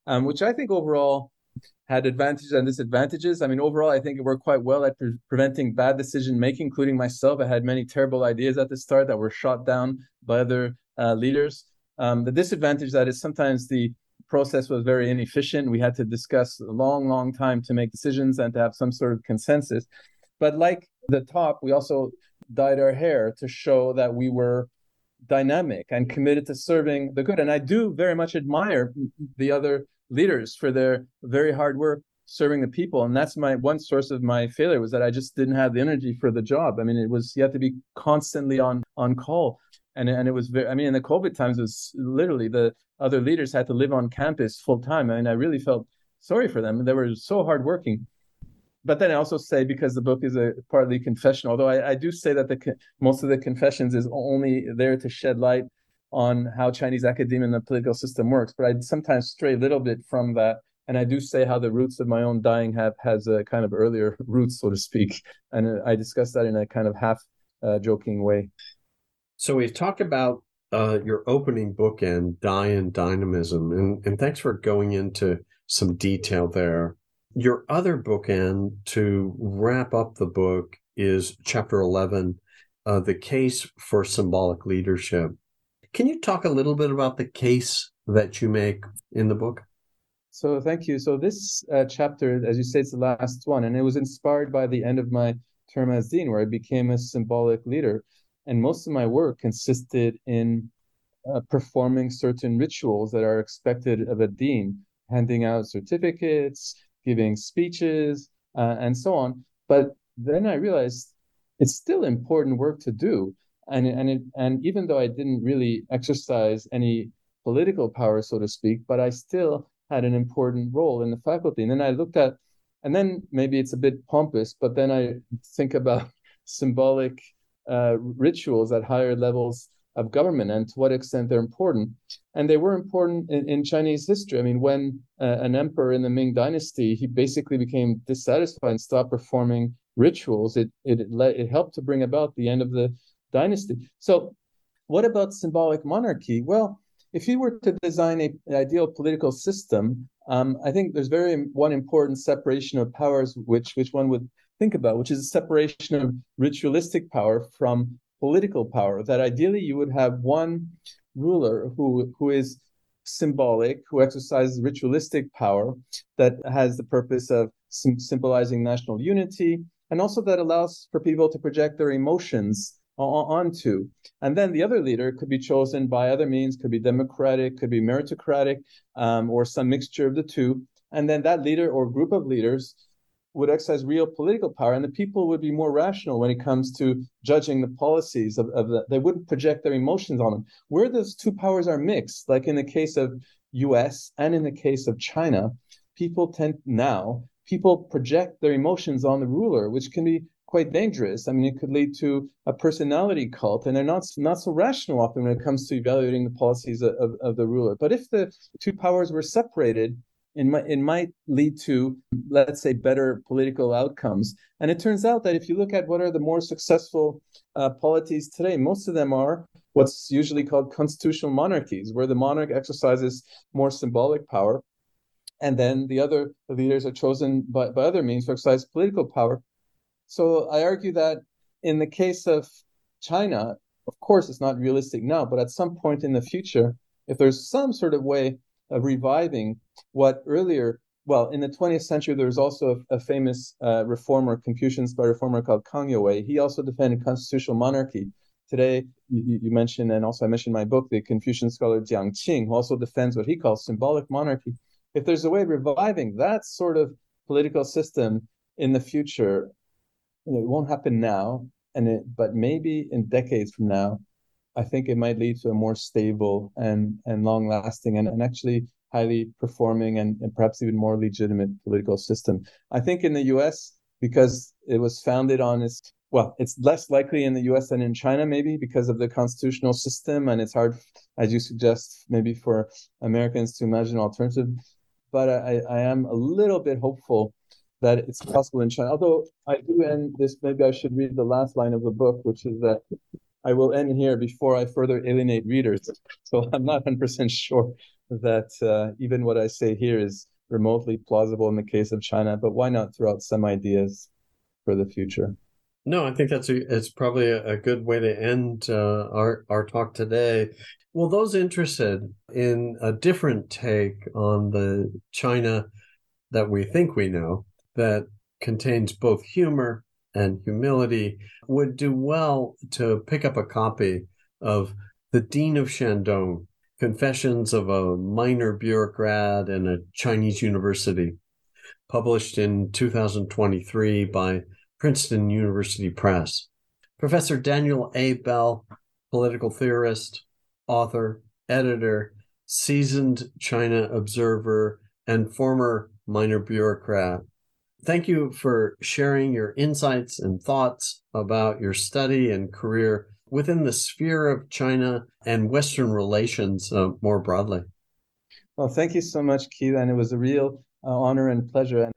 um, which I think overall had advantages and disadvantages. I mean, overall, I think it worked quite well at pre- preventing bad decision making, including myself. I had many terrible ideas at the start that were shot down by other uh, leaders. Um, the disadvantage that is sometimes the process was very inefficient. We had to discuss a long, long time to make decisions and to have some sort of consensus. But like the top, we also dyed our hair to show that we were dynamic and committed to serving the good. And I do very much admire the other leaders for their very hard work serving the people. And that's my one source of my failure was that I just didn't have the energy for the job. I mean, it was you have to be constantly on on call. And, and it was very, I mean, in the COVID times, it was literally the other leaders had to live on campus full time. I mean, I really felt sorry for them. They were so hardworking. But then I also say because the book is a partly confession, although I, I do say that the most of the confessions is only there to shed light on how Chinese academia and the political system works. But I sometimes stray a little bit from that, and I do say how the roots of my own dyeing have has a kind of earlier <laughs> roots, so to speak, and I discuss that in a kind of half uh, joking way. So we've talked about uh, your opening bookend, Dye and Dynamism, and, and thanks for going into some detail there. Your other bookend to wrap up the book is chapter 11, uh, The Case for Symbolic Leadership. Can you talk a little bit about the case that you make in the book? So, thank you. So, this uh, chapter, as you say, it's the last one, and it was inspired by the end of my term as dean, where I became a symbolic leader and most of my work consisted in uh, performing certain rituals that are expected of a dean, handing out certificates, giving speeches, uh, and so on. But then I realized it's still important work to do, and and it, and even though I didn't really exercise any political power, so to speak, but I still had an important role in the faculty. And then I looked at, and then maybe it's a bit pompous, but then I think about <laughs> symbolic uh, rituals at higher levels of government and to what extent they're important. And they were important in, in Chinese history. I mean, when uh, an emperor in the Ming Dynasty, he basically became dissatisfied and stopped performing rituals. It it it, it helped to bring about the end of the dynasty. So, what about symbolic monarchy? Well, if you were to design a, an ideal political system, um, I think there's very one important separation of powers, which which one would think about, which is a separation of ritualistic power from political power. That ideally you would have one ruler who who is symbolic, who exercises ritualistic power that has the purpose of sim- symbolizing national unity, and also that allows for people to project their emotions onto. And then the other leader could be chosen by other means, could be democratic, could be meritocratic, um, or some mixture of the two. And then that leader or group of leaders would exercise real political power, and the people would be more rational when it comes to judging the policies of, of the. They wouldn't project their emotions on them. Where those two powers are mixed, like in the case of U.S. and in the case of China, people tend now people project their emotions on the ruler, which can be quite dangerous. I mean, it could lead to a personality cult, and they're not not so rational often when it comes to evaluating the policies of, of, of the ruler. But if the two powers were separated, it might it might lead to let's say better political outcomes. And it turns out that if you look at what are the more successful uh, polities today, most of them are what's usually called constitutional monarchies, where the monarch exercises more symbolic power, and then the other leaders are chosen by, by other means to exercise political power. So I argue that in the case of China, of course, it's not realistic now, but at some point in the future, if there's some sort of way reviving what earlier, well, in the 20th century, there was also a, a famous uh, reformer, Confucian-inspired reformer called Kang Youwei. He also defended constitutional monarchy. Today, you, you, mentioned, and also I mentioned in my book, the Confucian scholar Jiang Qing, who also defends what he calls symbolic monarchy. If there's a way of reviving that sort of political system in the future, it won't happen now, and it, but maybe in decades from now, I think it might lead to a more stable and and long lasting and, and actually highly performing and, and perhaps even more legitimate political system. I think in the US, because it was founded on its well, it's less likely in the US than in China, maybe because of the constitutional system, and it's hard, as you suggest, maybe for Americans to imagine alternative. But I, I am a little bit hopeful that it's possible in China. Although I do end this, maybe I should read the last line of the book, which is that I will end here before I further alienate readers. So <laughs> I'm not 100% sure that uh, even what I say here is remotely plausible in the case of China, but why not throw out some ideas for the future? No, I think that's a, it's probably a, good way to end uh, our our talk today. Well, those interested in a different take on the China that we think we know, that contains both humor and humility would do well to pick up a copy of The Dean of Shandong Confessions of a Minor Bureaucrat in a Chinese University, published in 2023 by Princeton University Press. Professor Daniel A. Bell, political theorist, author, editor, seasoned China observer, and former minor bureaucrat Thank you for sharing your insights and thoughts about your study and career within the sphere of China and Western relations uh, more broadly. Well, thank you so much, Keith. And it was a real uh, honor and pleasure.